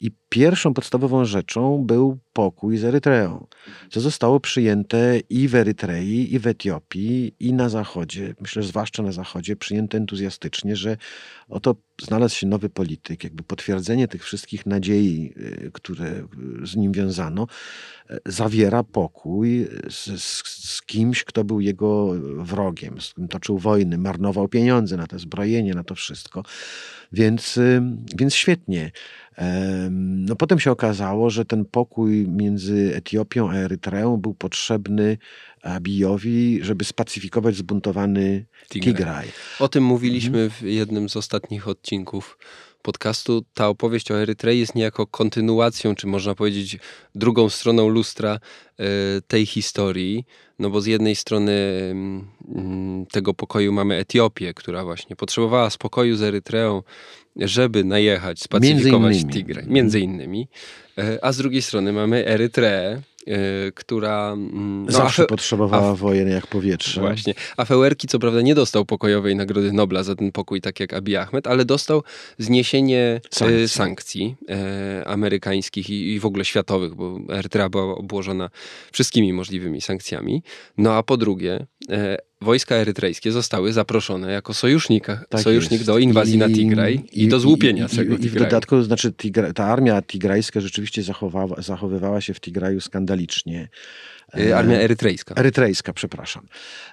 I pierwszą podstawową rzeczą był pokój z Erytreą, co zostało przyjęte i w Erytrei, i w Etiopii, i na Zachodzie, myślę, zwłaszcza na Zachodzie, przyjęte entuzjastycznie, że oto znalazł się nowy polityk, jakby potwierdzenie tych wszystkich nadziei, y, które z nim wiązano, e, zawiera pokój z, z, kimś, kto był jego wrogiem, z kim toczył wojny, marnował pieniądze na to zbrojenie, na to wszystko. Więc, y, więc świetnie. No potem się okazało, że ten pokój między Etiopią a Erytreą był potrzebny Abijowi, żeby spacyfikować zbuntowany Tigraj. Tigraj. O tym mówiliśmy w jednym z ostatnich odcinków podcastu. Ta opowieść o Erytrei jest niejako kontynuacją, czy można powiedzieć drugą stroną lustra e, tej historii. No bo z jednej strony mm, tego pokoju mamy Etiopię, która właśnie potrzebowała spokoju z Erytreą, żeby najechać, spacyfikować innymi. Tigraj. Między innymi. E, A z drugiej strony mamy Erytreę, która... mm, no, Zawsze potrzebowała a- wojen jak powietrze. Właśnie. Afewerki co prawda nie dostał pokojowej Nagrody Nobla za ten pokój, tak jak Abiy Ahmed, ale dostał zniesienie Sankcji. sankcji, sankcji e, amerykańskich i, i w ogóle światowych, bo Erytrea była obłożona wszystkimi możliwymi sankcjami. No a po drugie, e, wojska erytrejskie zostały zaproszone jako sojusznika, Tak sojusznik jest. do inwazji na Tigraj i, do złupienia i, tego i, i w Tigraju. dodatku, znaczy Tigra, ta armia tigrajska rzeczywiście zachowała, zachowywała się w Tigraju skandalicznie. E, Armia erytrejska. Erytrejska, przepraszam.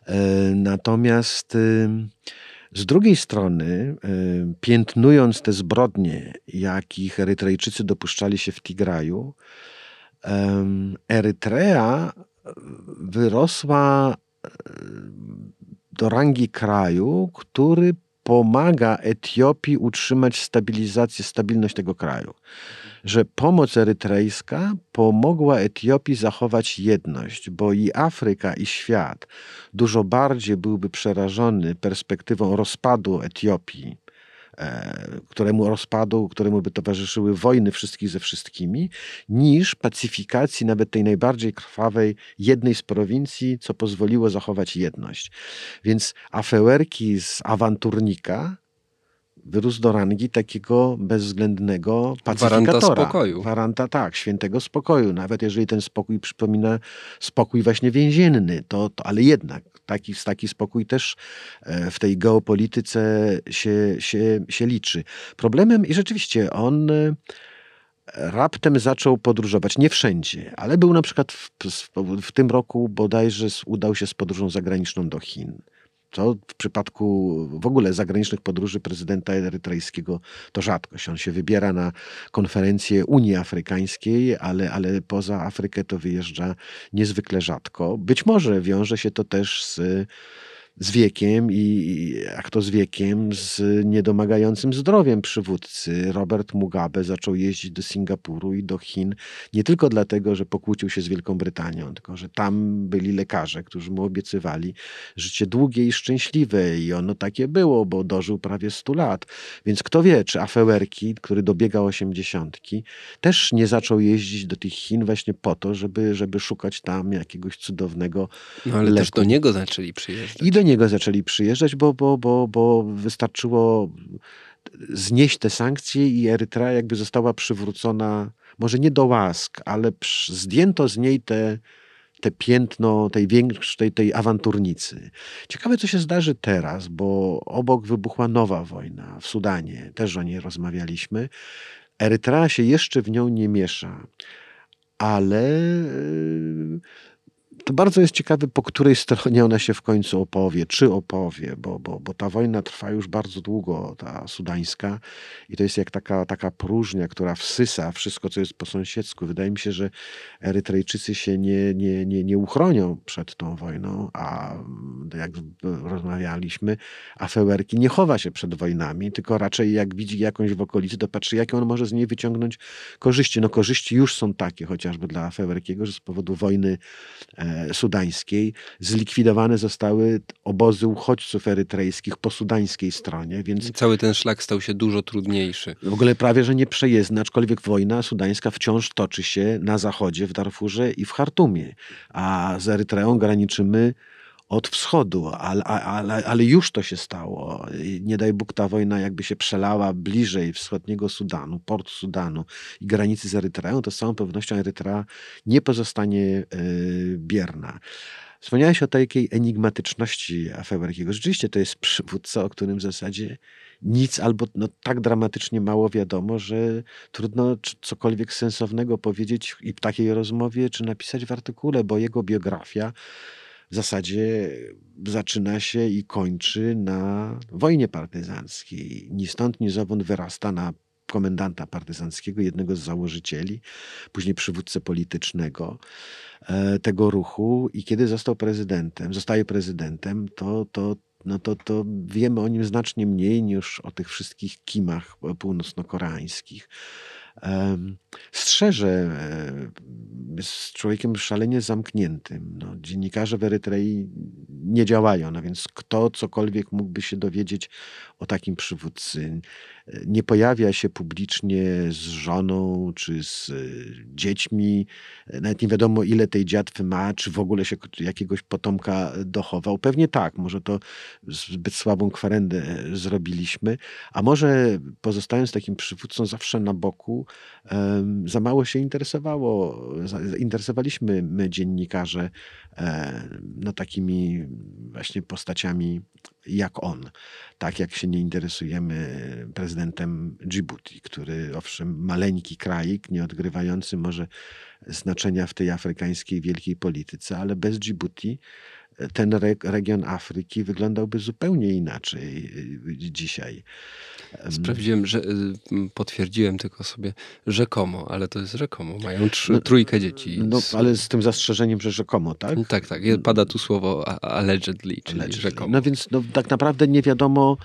E, Natomiast z drugiej strony, piętnując te zbrodnie, jakich Erytrejczycy dopuszczali się w Tigraju, Erytrea wyrosła e, do rangi kraju, który pomaga Etiopii utrzymać stabilizację, stabilność tego kraju. Że pomoc erytrejska pomogła Etiopii zachować jedność, bo i Afryka, i świat dużo bardziej byłby przerażony perspektywą rozpadu Etiopii, e, któremu rozpadu, któremu by towarzyszyły wojny wszystkich ze wszystkimi, niż pacyfikacji nawet tej najbardziej krwawej jednej z prowincji, co pozwoliło zachować jedność. Więc afewerki z awanturnika wyrósł do rangi takiego bezwzględnego pacyfikatora. spokoju. Gwaranta, tak, świętego spokoju. Nawet jeżeli ten spokój przypomina spokój właśnie więzienny, to, to ale jednak taki, taki spokój też e, w tej geopolityce się, się, się liczy. Problemem, i rzeczywiście on e, raptem zaczął podróżować. Nie wszędzie, ale był na przykład w, w, w tym roku bodajże udał się z podróżą zagraniczną do Chin. W przypadku w ogóle zagranicznych podróży prezydenta erytrejskiego to rzadkość. On się wybiera na konferencję Unii Afrykańskiej, ale, ale poza Afrykę to wyjeżdża niezwykle rzadko. Być może wiąże się to też z, z wiekiem i i jak to z wiekiem, z niedomagającym zdrowiem przywódcy. Robert Mugabe zaczął jeździć do Singapuru i do Chin nie tylko dlatego, że pokłócił się z Wielką Brytanią, tylko że tam byli lekarze, którzy mu obiecywali życie długie i szczęśliwe i ono takie było, bo dożył prawie 100 lat. Więc kto wie, czy Afewerki, który dobiega osiemdziesiątki, też nie zaczął jeździć do tych Chin właśnie po to, żeby, żeby szukać tam jakiegoś cudownego No ale też leku. do niego zaczęli przyjeżdżać. i do niego zaczęli przyjeżdżać, bo, bo, bo, bo wystarczyło znieść te sankcje i Erytrea jakby została przywrócona, może nie do łask, ale zdjęto z niej te, te piętno tej tej, tej awanturnicy. Ciekawe, co się zdarzy teraz, bo obok wybuchła nowa wojna w Sudanie, też o niej rozmawialiśmy. Erytrea się jeszcze w nią nie miesza, ale yy, to bardzo jest ciekawe, po której stronie ona się w końcu opowie, czy opowie, bo, bo, bo ta wojna trwa już bardzo długo, ta sudańska, i to jest jak taka, taka próżnia, która wsysa wszystko, co jest po sąsiedzku. Wydaje mi się, że Erytrejczycy się nie, nie, nie, nie uchronią przed tą wojną, a mm, jak rozmawialiśmy, Afewerki nie chowa się przed wojnami, tylko raczej jak widzi jakąś w okolicy, to patrzy, jakie on może z niej wyciągnąć korzyści. No korzyści już są takie, chociażby dla Afewerkiego, że z powodu wojny e, sudańskiej zlikwidowane zostały obozy uchodźców erytrejskich po sudańskiej stronie, więc Cały ten szlak stał się dużo trudniejszy. w ogóle prawie, że nieprzejezdny, aczkolwiek wojna sudańska wciąż toczy się na zachodzie, w Darfurze i w Chartumie, a z Erytreą graniczymy od wschodu, ale, ale, ale już to się stało. Nie daj Bóg ta wojna jakby się przelała bliżej wschodniego Sudanu, port Sudanu i granicy z Erytreą, to z całą pewnością Erytrea nie pozostanie e, bierna. Wspomniałeś o takiej enigmatyczności Afewerkiego. Rzeczywiście to jest przywódca, o którym w zasadzie nic albo no, tak dramatycznie mało wiadomo, że trudno cokolwiek sensownego powiedzieć i w takiej rozmowie, czy napisać w artykule, bo jego biografia w zasadzie zaczyna się i kończy na wojnie partyzanckiej. Ni stąd, ni zowąd wyrasta na komendanta partyzanckiego, jednego z założycieli, później przywódcę politycznego e, tego ruchu i kiedy został prezydentem, zostaje prezydentem, to, to, no to, to wiemy o nim znacznie mniej niż o tych wszystkich kimach północno-koreańskich. Strzeże jest człowiekiem szalenie zamkniętym. No, dziennikarze w Erytrei nie działają, no więc kto cokolwiek mógłby się dowiedzieć o takim przywódcy. E, Nie pojawia się publicznie z żoną czy z e, dziećmi. E, Nawet nie wiadomo, ile tej dziatwy ma, czy w ogóle się jakiegoś potomka dochował. Pewnie tak, może to zbyt słabą kwerendę zrobiliśmy, a może pozostając takim przywódcą zawsze na boku, za mało się interesowało, interesowaliśmy my dziennikarze no takimi właśnie postaciami jak on. Tak jak się nie interesujemy prezydentem Djibouti, który owszem maleńki krajik, nie odgrywający może znaczenia w tej afrykańskiej wielkiej polityce, ale bez Djibouti ten re region Afryki wyglądałby zupełnie inaczej e, dzisiaj. Em, Sprawdziłem, że y, potwierdziłem tylko sobie rzekomo, ale to jest rzekomo. Mają trzy, No, trójkę dzieci. No, ale z tym zastrzeżeniem, że rzekomo, tak? Tak, tak. Pada tu słowo allegedly, czyli Allegedly. rzekomo. No więc no, tak naprawdę nie wiadomo,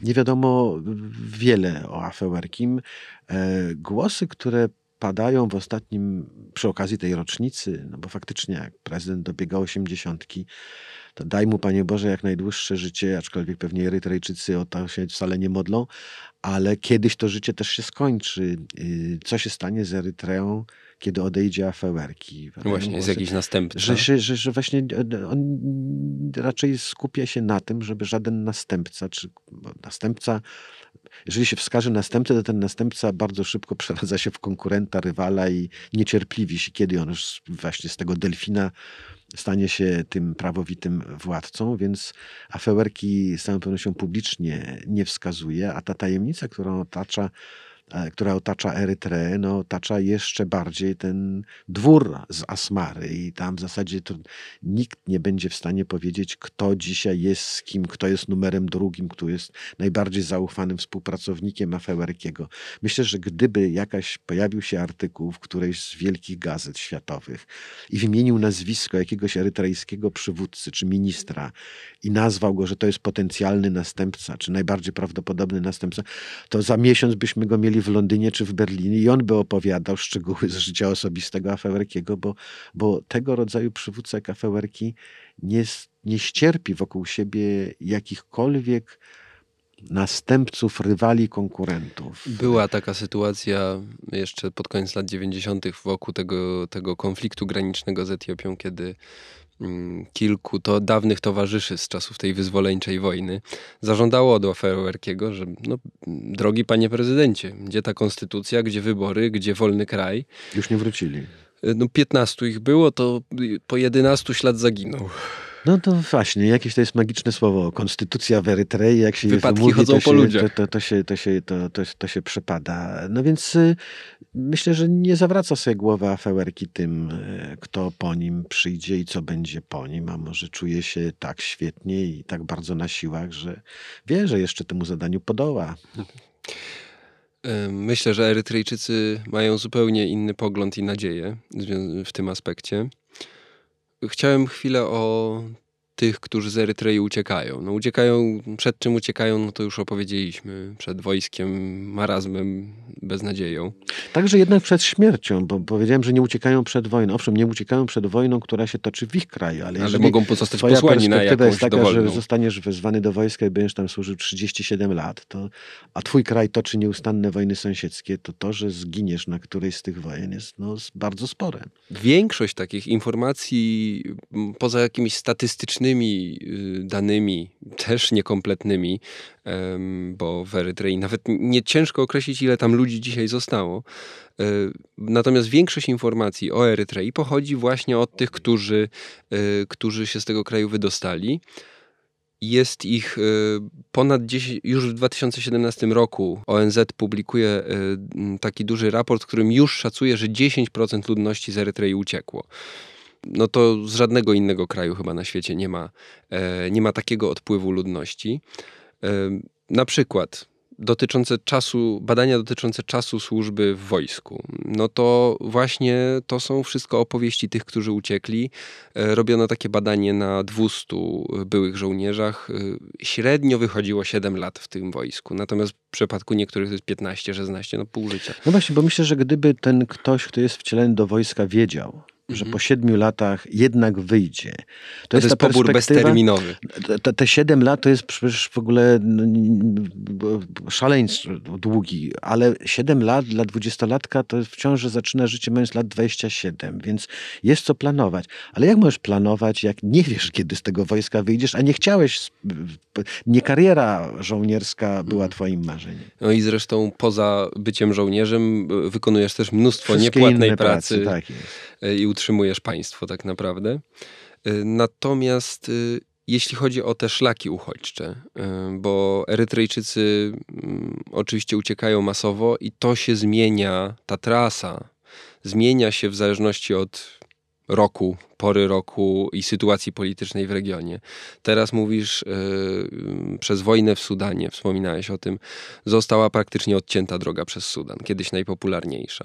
nie wiadomo wiele o Afewerkim. E, głosy, które padają w ostatnim, przy okazji tej rocznicy, no bo faktycznie jak prezydent dobiega osiemdziesiątki, to daj mu, Panie Boże, jak najdłuższe życie, aczkolwiek pewnie Erytrejczycy o to się wcale nie modlą, ale kiedyś to życie też się skończy. Y, Co się stanie z Erytreą, kiedy odejdzie Afewerki? No Właśnie, jest jakiś następca. że, że, że, że właśnie e, on raczej skupia się na tym, żeby żaden następca, czy następca jeżeli się wskaże następcę, to ten następca bardzo szybko przeradza się w konkurenta, rywala i niecierpliwi się, kiedy on już właśnie z tego delfina stanie się tym prawowitym władcą, więc Afewerki z całą pewnością publicznie nie wskazuje, a ta tajemnica, którą otacza która otacza Erytreę, no, otacza jeszcze bardziej ten dwór z Asmary i tam w zasadzie nikt nie będzie w stanie powiedzieć, kto dzisiaj jest z kim, kto jest numerem drugim, kto jest najbardziej zaufanym współpracownikiem Afewerkiego. Myślę, że gdyby jakaś pojawił się artykuł w którejś z wielkich gazet światowych i wymienił nazwisko jakiegoś erytrejskiego przywódcy czy ministra i nazwał go, że to jest potencjalny następca, czy najbardziej prawdopodobny następca, to za miesiąc byśmy go mieli w Londynie czy w Berlinie i on by opowiadał szczegóły z życia osobistego Afewerkiego, bo, bo tego rodzaju przywódca jak Afewerki nie, nie ścierpi wokół siebie jakichkolwiek następców, rywali, konkurentów. Była taka sytuacja jeszcze pod koniec lat 90. wokół tego, tego konfliktu granicznego z Etiopią, kiedy kilku to dawnych towarzyszy z czasów tej wyzwoleńczej wojny zażądało od Oferwerkiego, że no, drogi panie prezydencie, gdzie ta konstytucja, gdzie wybory, gdzie wolny kraj. Już nie wrócili. No 15 ich było, to po 11 ślad zaginął. No to właśnie, jakieś to jest magiczne słowo. Konstytucja w Erytrei, jak się Wypadki mówi, chodzą to, po się, ludziach. To, to, to, się, to, się, to, to, to się przepada. No więc y, myślę, że nie zawraca sobie głowa Afewerki tym, y, kto po nim przyjdzie i co będzie po nim, a może czuje się tak świetnie i tak bardzo na siłach, że wie, że jeszcze temu zadaniu podoła. Myślę, że Erytrejczycy mają zupełnie inny pogląd i nadzieję w tym aspekcie. Chciałem chwilę o tych, którzy z Erytrei uciekają. No uciekają, przed czym uciekają, no to już opowiedzieliśmy. Przed wojskiem, marazmem, beznadzieją. Także jednak przed śmiercią, bo powiedziałem, że nie uciekają przed wojną. Owszem, nie uciekają przed wojną, która się toczy w ich kraju, ale, ale mogą pozostać posłani na jakąś jest taka, dowolną. że zostaniesz wezwany do wojska i będziesz tam służył 37 lat, to, a twój kraj toczy nieustanne wojny sąsiedzkie, to to, że zginiesz na którejś z tych wojen jest no, bardzo spore. Większość takich informacji, poza jakimiś statystycznymi y, danymi, też niekompletnymi, bo w Erytrei nawet nie ciężko określić, ile tam ludzi dzisiaj zostało. E, natomiast większość informacji o Erytrei pochodzi właśnie od tych, którzy, e, którzy się z tego kraju wydostali. Jest ich e, ponad 10, już w 2017 roku ONZ publikuje taki duży raport, w którym już szacuje, że 10% ludności z Erytrei uciekło no to z żadnego innego kraju chyba na świecie nie ma, nie ma takiego odpływu ludności. Na przykład dotyczące czasu, badania dotyczące czasu służby w wojsku. No to właśnie to są wszystko opowieści tych, którzy uciekli. E, robiono takie badanie na 200 byłych żołnierzach. E, średnio wychodziło 7 lat w tym wojsku. Natomiast w przypadku niektórych to jest 15, 16, no pół życia. No właśnie, bo myślę, że gdyby ten ktoś, kto jest wcielony do wojska wiedział, że po siedmiu latach jednak wyjdzie. To, to jest, jest pobór bezterminowy. Te, te siedem lat to jest przecież w ogóle szaleństwo długi, ale siedem lat dla dwudziestolatka to wciąż zaczyna życie mając lat 27, więc jest co planować. Ale jak możesz planować, jak nie wiesz, kiedy z tego wojska wyjdziesz, a nie chciałeś, nie kariera żołnierska była mm. twoim marzeniem. No i zresztą poza byciem żołnierzem wykonujesz też mnóstwo Wszystkie niepłatnej pracy. pracy tak E, i utrzymujesz państwo tak naprawdę. E, natomiast e, jeśli chodzi o te szlaki uchodźcze, bo Erytrejczycy mm, oczywiście uciekają masowo i to się zmienia, ta trasa zmienia się w zależności od roku, pory roku i sytuacji politycznej w regionie. Teraz mówisz, yy, przez wojnę w Sudanie, wspominałeś o tym, została praktycznie odcięta droga przez Sudan, kiedyś najpopularniejsza.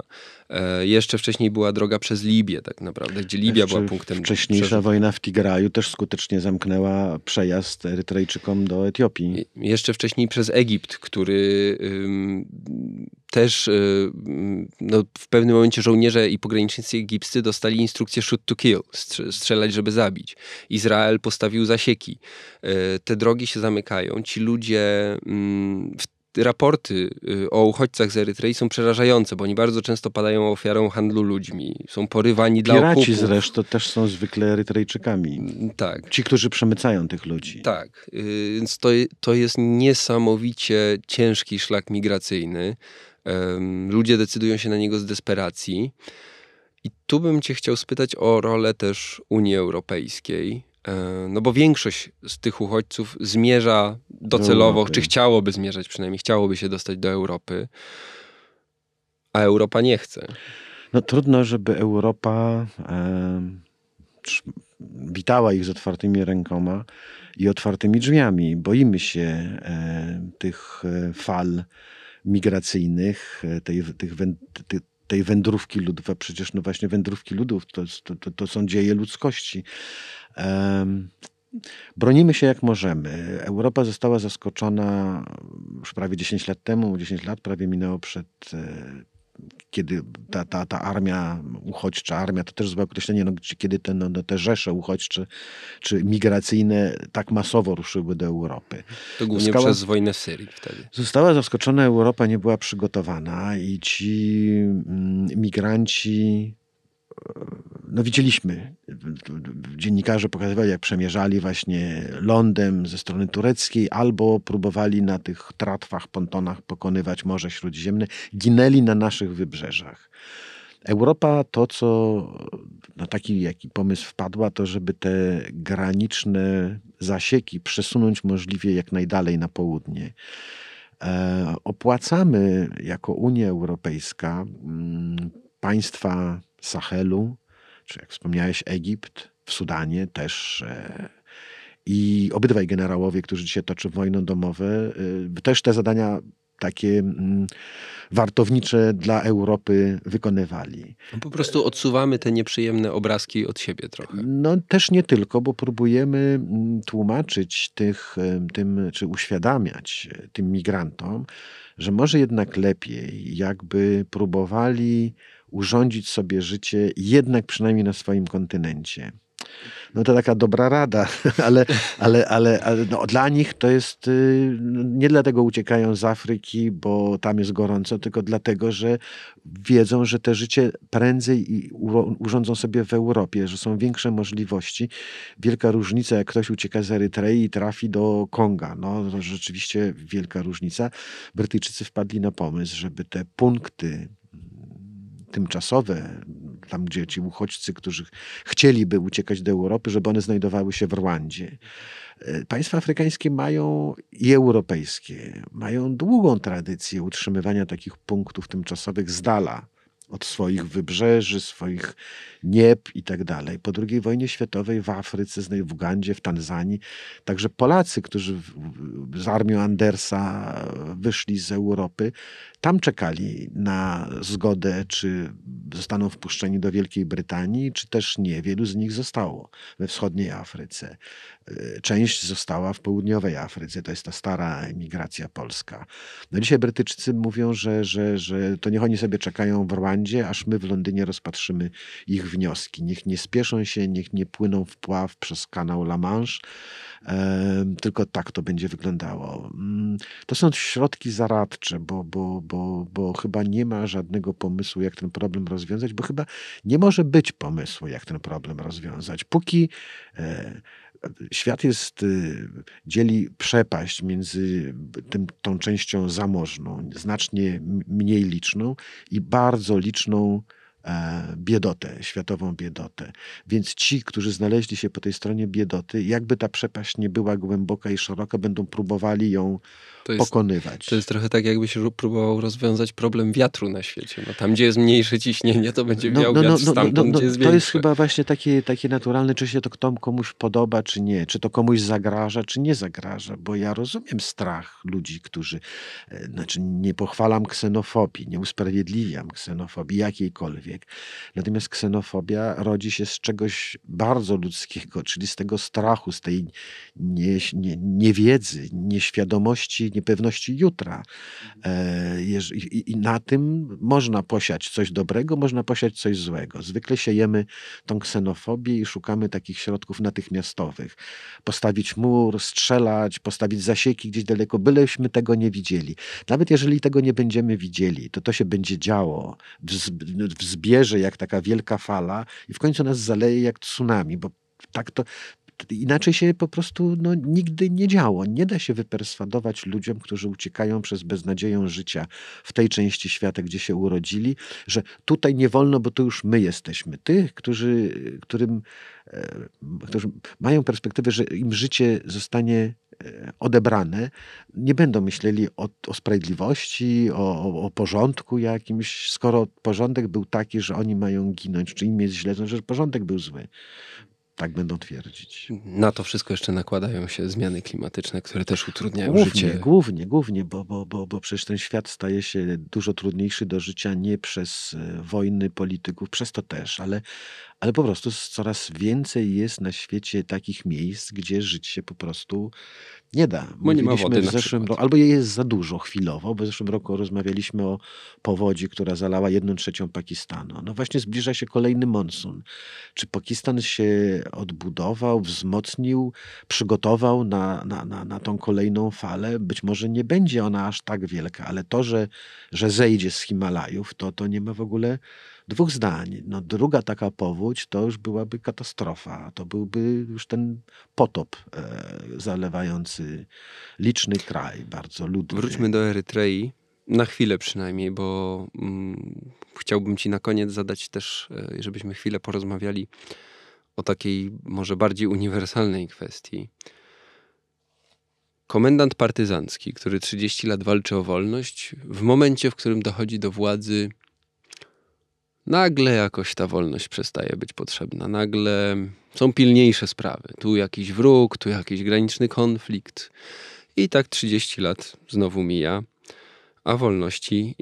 Yy, jeszcze wcześniej była droga przez Libię, tak naprawdę, gdzie Libia jeszcze była punktem. Wcześniejsza wojna w Tigraju też skutecznie zamknęła przejazd Erytrejczykom do Etiopii. Jeszcze wcześniej przez Egipt, który yy, też y, no, w pewnym momencie żołnierze i pogranicznicy egipscy dostali instrukcję shoot to kill, strzelać, żeby zabić. Izrael postawił zasieki. Y, te drogi się zamykają. Ci ludzie mm, raporty y, o uchodźcach z Erytrei są przerażające, bo oni bardzo często padają ofiarą handlu ludźmi. Są porywani dla Piraci okupów. zresztą też są zwykle Erytrejczykami. Tak. Ci, którzy przemycają tych ludzi. Tak, y, więc to, to jest niesamowicie ciężki szlak migracyjny. Ludzie decydują się na niego z desperacji. I tu bym cię chciał spytać o rolę też Unii Europejskiej. E, No bo większość z tych uchodźców zmierza docelowo, Europy. czy chciałoby zmierzać przynajmniej, chciałoby się dostać do Europy, a Europa nie chce. No trudno, żeby Europa trz- witała ich z otwartymi rękoma i otwartymi drzwiami. Boimy się e, tych e, fal migracyjnych, e, tej, tych wę- ty- tej wędrówki ludów, a przecież no właśnie wędrówki ludów to, to, to, są dzieje ludzkości. Em, Bronimy się jak możemy. Europa została zaskoczona już prawie 10 lat temu, 10 lat prawie minęło przed e, kiedy ta, ta, ta armia uchodźcza, armia to też złe określenie, no, kiedy te, no, no, te rzesze uchodźcze czy migracyjne tak masowo ruszyły do Europy. To głównie Została- przez wojnę w Syrii wtedy. Została zaskoczona Europa, nie była przygotowana i ci mm, migranci, e, no widzieliśmy, dziennikarze pokazywali, jak przemierzali właśnie lądem ze strony tureckiej albo próbowali na tych tratwach, pontonach pokonywać Morze Śródziemne, ginęli na naszych wybrzeżach. Europa to, co na taki jaki pomysł wpadła, to żeby te graniczne zasieki przesunąć możliwie jak najdalej na południe. E, opłacamy jako Unia Europejska mm, państwa Sahelu, czy jak wspomniałeś, Egipt, w Sudanie też. e, I obydwaj generałowie, którzy dzisiaj toczą wojnę domowę, y, też te zadania takie mm, wartownicze dla Europy wykonywali. No po prostu odsuwamy te nieprzyjemne obrazki od siebie trochę. No też nie tylko, bo próbujemy mm, tłumaczyć tych, em, tym, czy uświadamiać e, tym migrantom, że może jednak lepiej, jakby próbowali urządzić sobie życie jednak przynajmniej na swoim kontynencie. No to taka dobra rada, ale, ale, ale, ale no, dla nich to jest, y, nie dlatego uciekają z Afryki, bo tam jest gorąco, tylko dlatego, że wiedzą, że te życie prędzej urządzą sobie w Europie, że są większe możliwości. Wielka różnica, jak ktoś ucieka z Erytrei i trafi do Konga. No, to rzeczywiście wielka różnica. Brytyjczycy wpadli na pomysł, żeby te punkty tymczasowe, tam gdzie ci uchodźcy, którzy chcieliby uciekać do Europy, żeby one znajdowały się w Rwandzie. E, Państwa afrykańskie mają i europejskie mają długą tradycję utrzymywania takich punktów tymczasowych z dala od swoich wybrzeży, swoich nieb i tak dalej. Po II wojnie światowej w Afryce, w Ugandzie, w Tanzanii, także Polacy, którzy z armią Andersa wyszli z Europy, tam czekali na zgodę, czy zostaną wpuszczeni do Wielkiej Brytanii, czy też nie. Wielu z nich zostało we wschodniej Afryce. E, Część została w południowej Afryce, to jest ta stara emigracja polska. No dzisiaj Brytyjczycy mówią, że, że, że to niech oni sobie czekają w Rwandzie, aż my w Londynie rozpatrzymy ich wnioski. Niech nie spieszą się, niech nie płyną w pław przez kanał La Manche, Em, tylko tak to będzie wyglądało. Mm, To są środki zaradcze, bo, bo, bo, bo chyba nie ma żadnego pomysłu, jak ten problem rozwiązać, bo chyba nie może być pomysłu, jak ten problem rozwiązać. Póki e, świat jest, y, dzieli przepaść między tym, tą częścią zamożną, znacznie mniej liczną i bardzo liczną biedotę, światową biedotę. Więc ci, którzy znaleźli się po tej stronie biedoty, jakby ta przepaść nie była głęboka i szeroka, będą próbowali ją To jest, pokonywać. to jest trochę tak, jakbyś próbował rozwiązać problem wiatru na świecie. No, tam, gdzie jest mniejsze ciśnienie, to będzie wiał wiatr stamtąd, gdzie jest No, to jest większe. chyba właśnie takie, takie naturalne, czy się to komuś podoba, czy nie, czy to komuś zagraża, czy nie zagraża, bo ja rozumiem strach ludzi, którzy, e, znaczy nie pochwalam ksenofobii, nie usprawiedliwiam ksenofobii jakiejkolwiek, cokolwiek. Natomiast ksenofobia rodzi się z czegoś bardzo ludzkiego, czyli z tego strachu, z tej nie, nie, niewiedzy, nieświadomości, niepewności jutra. E, i, I na tym można posiać coś dobrego, można posiać coś złego. Zwykle siejemy tą ksenofobię i szukamy takich środków natychmiastowych. Postawić mur, strzelać, postawić zasieki gdzieś daleko, byleśmy tego nie widzieli. Nawet jeżeli tego nie będziemy widzieli, to to się będzie działo, wzbierze jak taka wielka fala i w końcu nas zaleje jak tsunami, bo tak to, inaczej się po prostu no, nigdy nie działo. Nie da się wyperswadować ludziom, którzy uciekają przez beznadzieję życia w tej części świata, gdzie się urodzili, że tutaj nie wolno, bo to już my jesteśmy. Tych, którzy, którym, e, którzy mają perspektywę, że im życie zostanie e, odebrane, nie będą myśleli o, o sprawiedliwości, o, o, porządku jakimś, skoro porządek był taki, że oni mają ginąć, czy im jest źle, to znaczy, że porządek był zły. Tak będą twierdzić. Na to wszystko jeszcze nakładają się zmiany klimatyczne, które też utrudniają głównie, życie. Głównie, głównie, bo, bo, bo, bo przecież ten świat staje się dużo trudniejszy do życia nie przez e, wojny polityków, przez to też, ale, ale po prostu coraz więcej jest na świecie takich miejsc, gdzie żyć się po prostu nie da. Bo nie ma wody w zeszłym roku, albo jej jest za dużo chwilowo, bo w zeszłym roku rozmawialiśmy o powodzi, która zalała jedną trzecią Pakistanu. No właśnie zbliża się kolejny monsun. Czy Pakistan się odbudował, wzmocnił, przygotował na, na, na, na tą kolejną falę? Być może nie będzie ona aż tak wielka, ale to, że, że zejdzie z Himalajów, to, to nie ma w ogóle dwóch zdań. No, druga taka powódź to już byłaby katastrofa. To byłby już ten potop e, zalewający liczny kraj, bardzo ludny. Wróćmy do Erytrei. Na chwilę przynajmniej, bo mm, chciałbym Ci na koniec zadać też, e, żebyśmy chwilę porozmawiali o takiej może bardziej uniwersalnej kwestii. Komendant partyzancki, który 30 lat walczy o wolność, w momencie, w którym dochodzi do władzy, nagle jakoś ta wolność przestaje być potrzebna. Nagle są pilniejsze sprawy. Tu jakiś wróg, tu jakiś graniczny konflikt. I tak 30 lat znowu mija, a wolności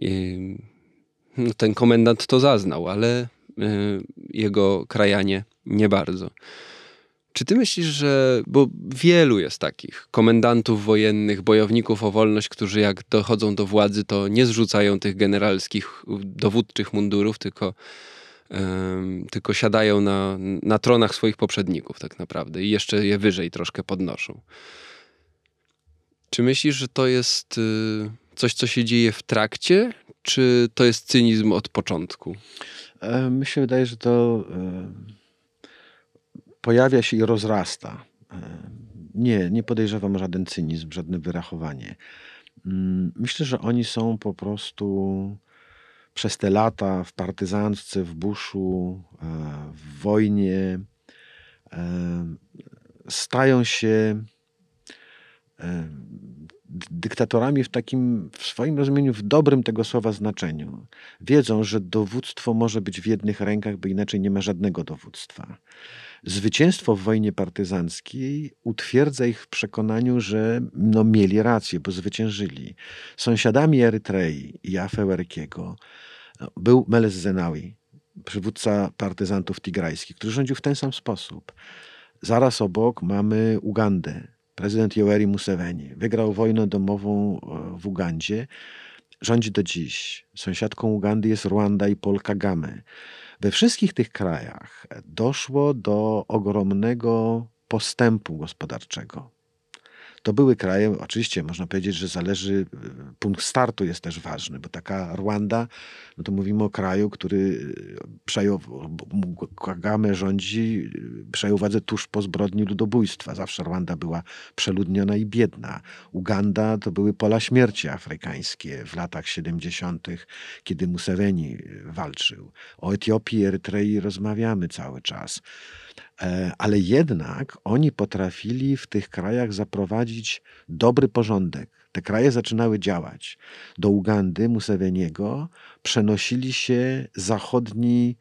no, ten komendant to zaznał, ale y, jego krajanie nie bardzo. Czy ty myślisz, że. Bo wielu jest takich komendantów wojennych, bojowników o wolność, którzy jak dochodzą do władzy, to nie zrzucają tych generalskich dowódczych mundurów, tylko, um, tylko siadają na, na tronach swoich poprzedników, tak naprawdę, i jeszcze je wyżej troszkę podnoszą. Czy myślisz, że to jest y, coś, co się dzieje w trakcie, czy to jest cynizm od początku? E, mi się wydaje, że to. Pojawia się i rozrasta. E, nie, nie podejrzewam żaden cynizm, żadne wyrachowanie. Mm, myślę, że oni są po prostu przez te lata w partyzantce, w buszu, e, w wojnie, e, stają się dyktatorami w takim, w swoim rozumieniu, w dobrym tego słowa znaczeniu. Wiedzą, że dowództwo może być w jednych rękach, bo inaczej nie ma żadnego dowództwa. Zwycięstwo w wojnie partyzanckiej utwierdza ich w przekonaniu, że no, mieli rację, bo zwyciężyli. Sąsiadami Erytrei i Afewerkiego no, był Meles Zenawi, przywódca partyzantów tigrajskich, który rządził w ten sam sposób. Zaraz obok mamy Ugandę. Prezydent Yoweri Museveni wygrał wojnę domową e, w Ugandzie. Rządzi do dziś. Sąsiadką Ugandy jest Rwanda i Paul Kagame. We wszystkich tych krajach doszło do ogromnego postępu gospodarczego. To były kraje, oczywiście można powiedzieć, że zależy, punkt startu jest też ważny, bo taka Rwanda, no to mówimy o kraju, który przejął, Kagame rządzi, przejął władzę tuż po zbrodni ludobójstwa. Zawsze Rwanda była przeludniona i biedna. Uganda to były pola śmierci afrykańskie w latach 70., kiedy Museveni walczył. O Etiopii i Erytrei rozmawiamy cały czas. E, ale jednak oni potrafili w tych krajach zaprowadzić dobry porządek. Te kraje zaczynały działać. Do Ugandy Museveniego przenosili się zachodni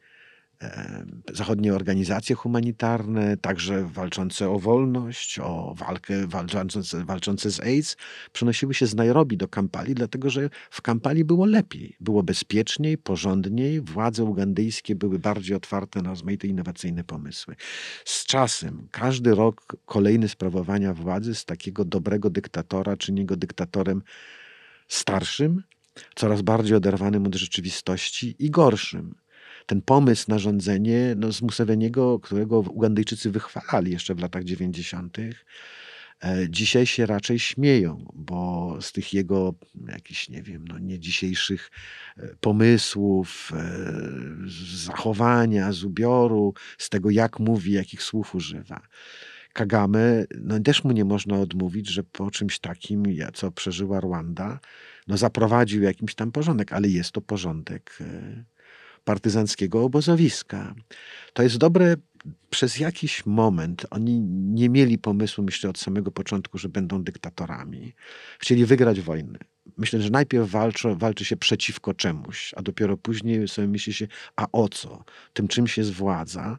zachodnie organizacje humanitarne, także walczące o wolność, o walkę, walczące, walczące z AIDS, przenosiły się z Nairobi do Kampali, dlatego że w Kampali było lepiej, było bezpieczniej, porządniej, władze ugandyjskie były bardziej otwarte na rozmaite innowacyjne pomysły. Z czasem, każdy rok kolejny sprawowania władzy z takiego dobrego dyktatora czyni go dyktatorem starszym, coraz bardziej oderwanym od rzeczywistości i gorszym. Ten pomysł na rządzenie no, z Museveniego, którego Ugandyjczycy wychwalali jeszcze w latach 90., e, dzisiaj się raczej śmieją, bo z tych jego jakichś, nie wiem, no nie dzisiejszych e, pomysłów, e, z zachowania, z ubioru, z tego jak mówi, jakich słów używa. Kagame, no też mu nie można odmówić, że po czymś takim, co przeżyła Rwanda, no zaprowadził jakiś tam porządek, ale jest to porządek partyzanckiego obozowiska. To jest dobre przez jakiś moment. Oni nie mieli pomysłu, myślę, od samego początku, że będą dyktatorami. Chcieli wygrać wojnę. Myślę, że najpierw walczy, walczy się przeciwko czemuś, a dopiero później sobie myśli się, a o co? Tym czymś jest władza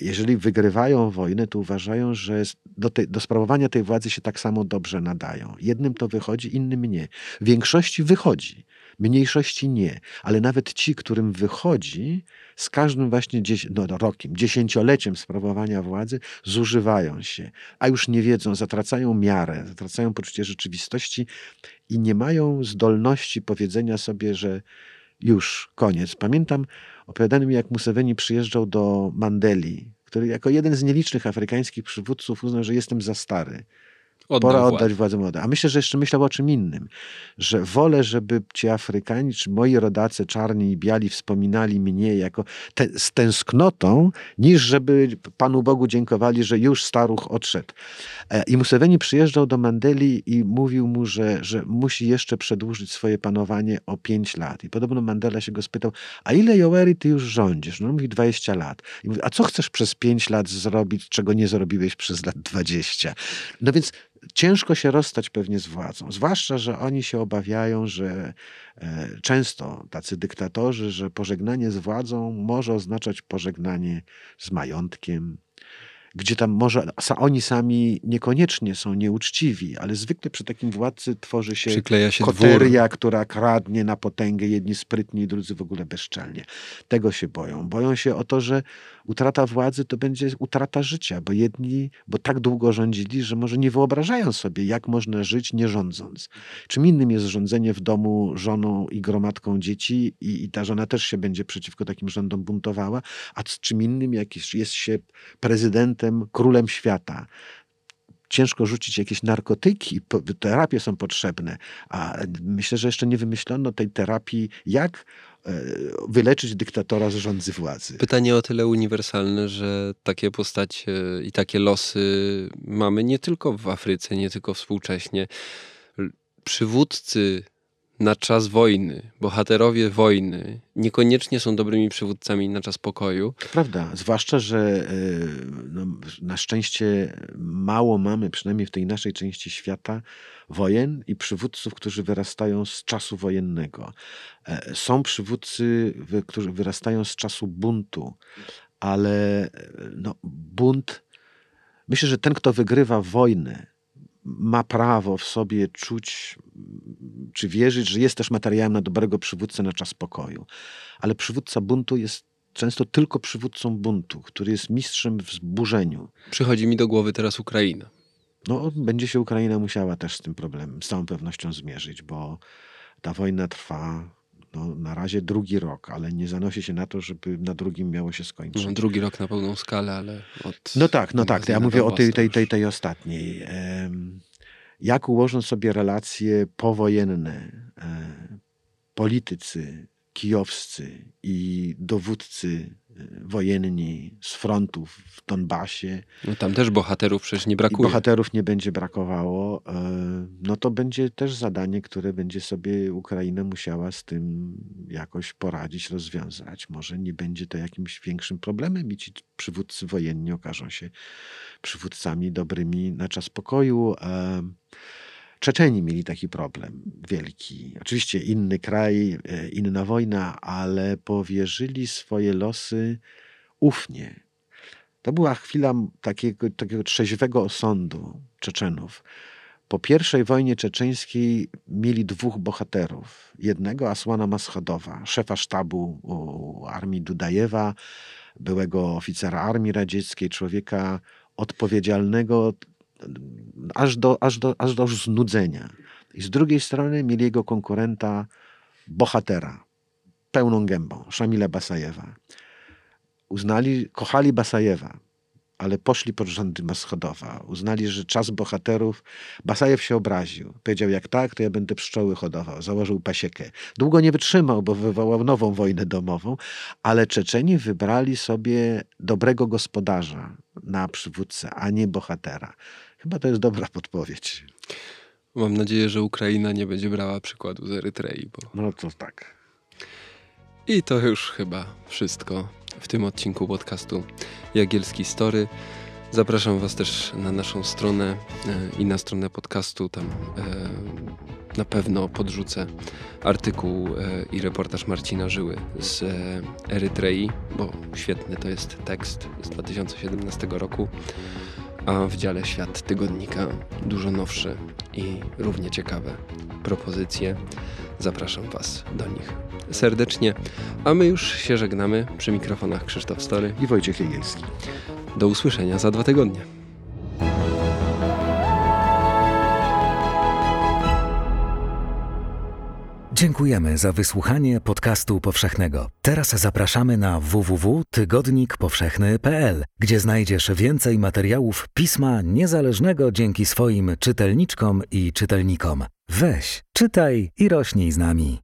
jeżeli wygrywają wojnę, to uważają, że do, do sprawowania tej władzy się tak samo dobrze nadają. Jednym to wychodzi, innym nie. Większości wychodzi, mniejszości nie. Ale nawet ci, którym wychodzi, z każdym właśnie dzies no, rokiem, dziesięcioleciem sprawowania władzy zużywają się, a już nie wiedzą, zatracają miarę, zatracają poczucie rzeczywistości i nie mają zdolności powiedzenia sobie, że już koniec. Pamiętam, opowiadano mi, jak Museveni przyjeżdżał do Mandeli, który jako jeden z nielicznych afrykańskich przywódców uznał, że jestem za stary. Oddał Pora oddać władzę młodym. A myślę, że jeszcze myślał o czym innym. Że wolę, żeby ci Afrykanie, czy moi rodacy czarni i biali wspominali mnie jako te, z tęsknotą, niż żeby Panu Bogu dziękowali, że już staruch odszedł. E, I Museveni przyjeżdżał do Mandeli i mówił mu, że, że musi jeszcze przedłużyć swoje panowanie o pięć lat. I podobno Mandela się go spytał, a ile Yoweri ty już rządzisz? No mówi 20 lat. I mówi, a co chcesz przez pięć lat zrobić, czego nie zrobiłeś przez lat 20? No więc ciężko się rozstać pewnie z władzą. Zwłaszcza, że oni się obawiają, że e, często tacy dyktatorzy, że pożegnanie z władzą może oznaczać pożegnanie z majątkiem, gdzie tam może oni sami niekoniecznie są nieuczciwi, ale zwykle przy takim władcy tworzy się, się koteria, dwór. która kradnie na potęgę, jedni sprytni, drudzy w ogóle bezczelnie. Tego się boją. Boją się o to, że utrata władzy to będzie utrata życia, bo jedni, bo tak długo rządzili, że może nie wyobrażają sobie, jak można żyć nie rządząc. Czym innym jest rządzenie w domu żoną i gromadką dzieci i, i ta żona też się będzie przeciwko takim rządom buntowała, a czym innym jak jest się prezydentem, królem świata ciężko rzucić jakieś narkotyki, terapie są potrzebne, a myślę, że jeszcze nie wymyślono tej terapii, jak E, wyleczyć dyktatora z rządzy władzy. Pytanie o tyle uniwersalne, że takie postacie i takie losy mamy nie tylko w Afryce, nie tylko współcześnie. Przywódcy na czas wojny, bohaterowie wojny, niekoniecznie są dobrymi przywódcami na czas pokoju. Prawda, zwłaszcza, że e, no, na szczęście mało mamy, przynajmniej w tej naszej części świata, wojen i przywódców, którzy wyrastają z czasu wojennego. E, są przywódcy, którzy wyrastają z czasu buntu, ale e, no, bunt. Myślę, że ten, kto wygrywa wojnę, ma prawo w sobie czuć czy wierzyć, że jest też materiałem na dobrego przywódcę na czas pokoju. Ale przywódca buntu jest często tylko przywódcą buntu, który jest mistrzem w zburzeniu. Przychodzi mi do głowy teraz Ukraina. No, będzie się Ukraina musiała też z tym problemem z całą pewnością zmierzyć, bo ta wojna trwa no, na razie drugi rok, ale nie zanosi się na to, żeby na drugim miało się skończyć. No, drugi rok na pełną skalę, ale od... No tak, no tak. Ja mówię o tej, tej, tej, tej ostatniej. Jak ułożą sobie relacje powojenne e, politycy kijowscy i dowódcy e, wojenni z frontów w Donbasie. No tam też bohaterów przecież nie brakuje. bohaterów nie będzie brakowało. E, no to będzie też zadanie, które będzie sobie Ukraina musiała z tym jakoś poradzić, rozwiązać. Może nie będzie to jakimś większym problemem i ci przywódcy wojenni okażą się przywódcami dobrymi na czas pokoju. Czeczeni mieli taki problem wielki. Oczywiście inny kraj, e, inna wojna, ale powierzyli swoje losy ufnie. To była chwila takiego, takiego trzeźwego osądu Czeczenów. Po pierwszej wojnie czeczeńskiej mieli dwóch bohaterów. Jednego Asłana Maschodowa, szefa sztabu armii Dudajewa, byłego oficera armii radzieckiej, człowieka odpowiedzialnego aż do, aż do, aż do znudzenia. I z drugiej strony mieli jego konkurenta, bohatera, pełną gębą, Szamila Basajewa. Uznali, kochali Basajewa, ale poszli pod rządy Maschodowa. Uznali, że czas bohaterów. Basajew się obraził. Powiedział, jak tak, to ja będę pszczoły hodował. Założył pasiekę. Długo nie wytrzymał, bo wywołał nową wojnę domową, ale Czeczeni wybrali sobie dobrego gospodarza na przywódcę, a nie bohatera. Chyba to jest dobra podpowiedź. Mam nadzieję, że Ukraina nie będzie brała przykładu z Erytrei. Bo... No to tak. I to już chyba wszystko w tym odcinku podcastu Jagielski Story. Zapraszam Was też na naszą stronę e, i na stronę podcastu. Tam e, na pewno podrzucę artykuł e, i reportaż Marcina Żyły z Erytrei, bo świetny to jest tekst z 2017 roku. A w dziale Świat Tygodnika dużo nowsze i równie ciekawe propozycje. Zapraszam Was do nich serdecznie. A my już się żegnamy przy mikrofonach Krzysztof Story i Wojciech Jagielski. Do usłyszenia za dwa tygodnie. Dziękujemy za wysłuchanie podcastu powszechnego. Teraz zapraszamy na www.tygodnikpowszechny.pl, gdzie znajdziesz więcej materiałów pisma niezależnego dzięki swoim czytelniczkom i czytelnikom. Weź, czytaj i rośnij z nami.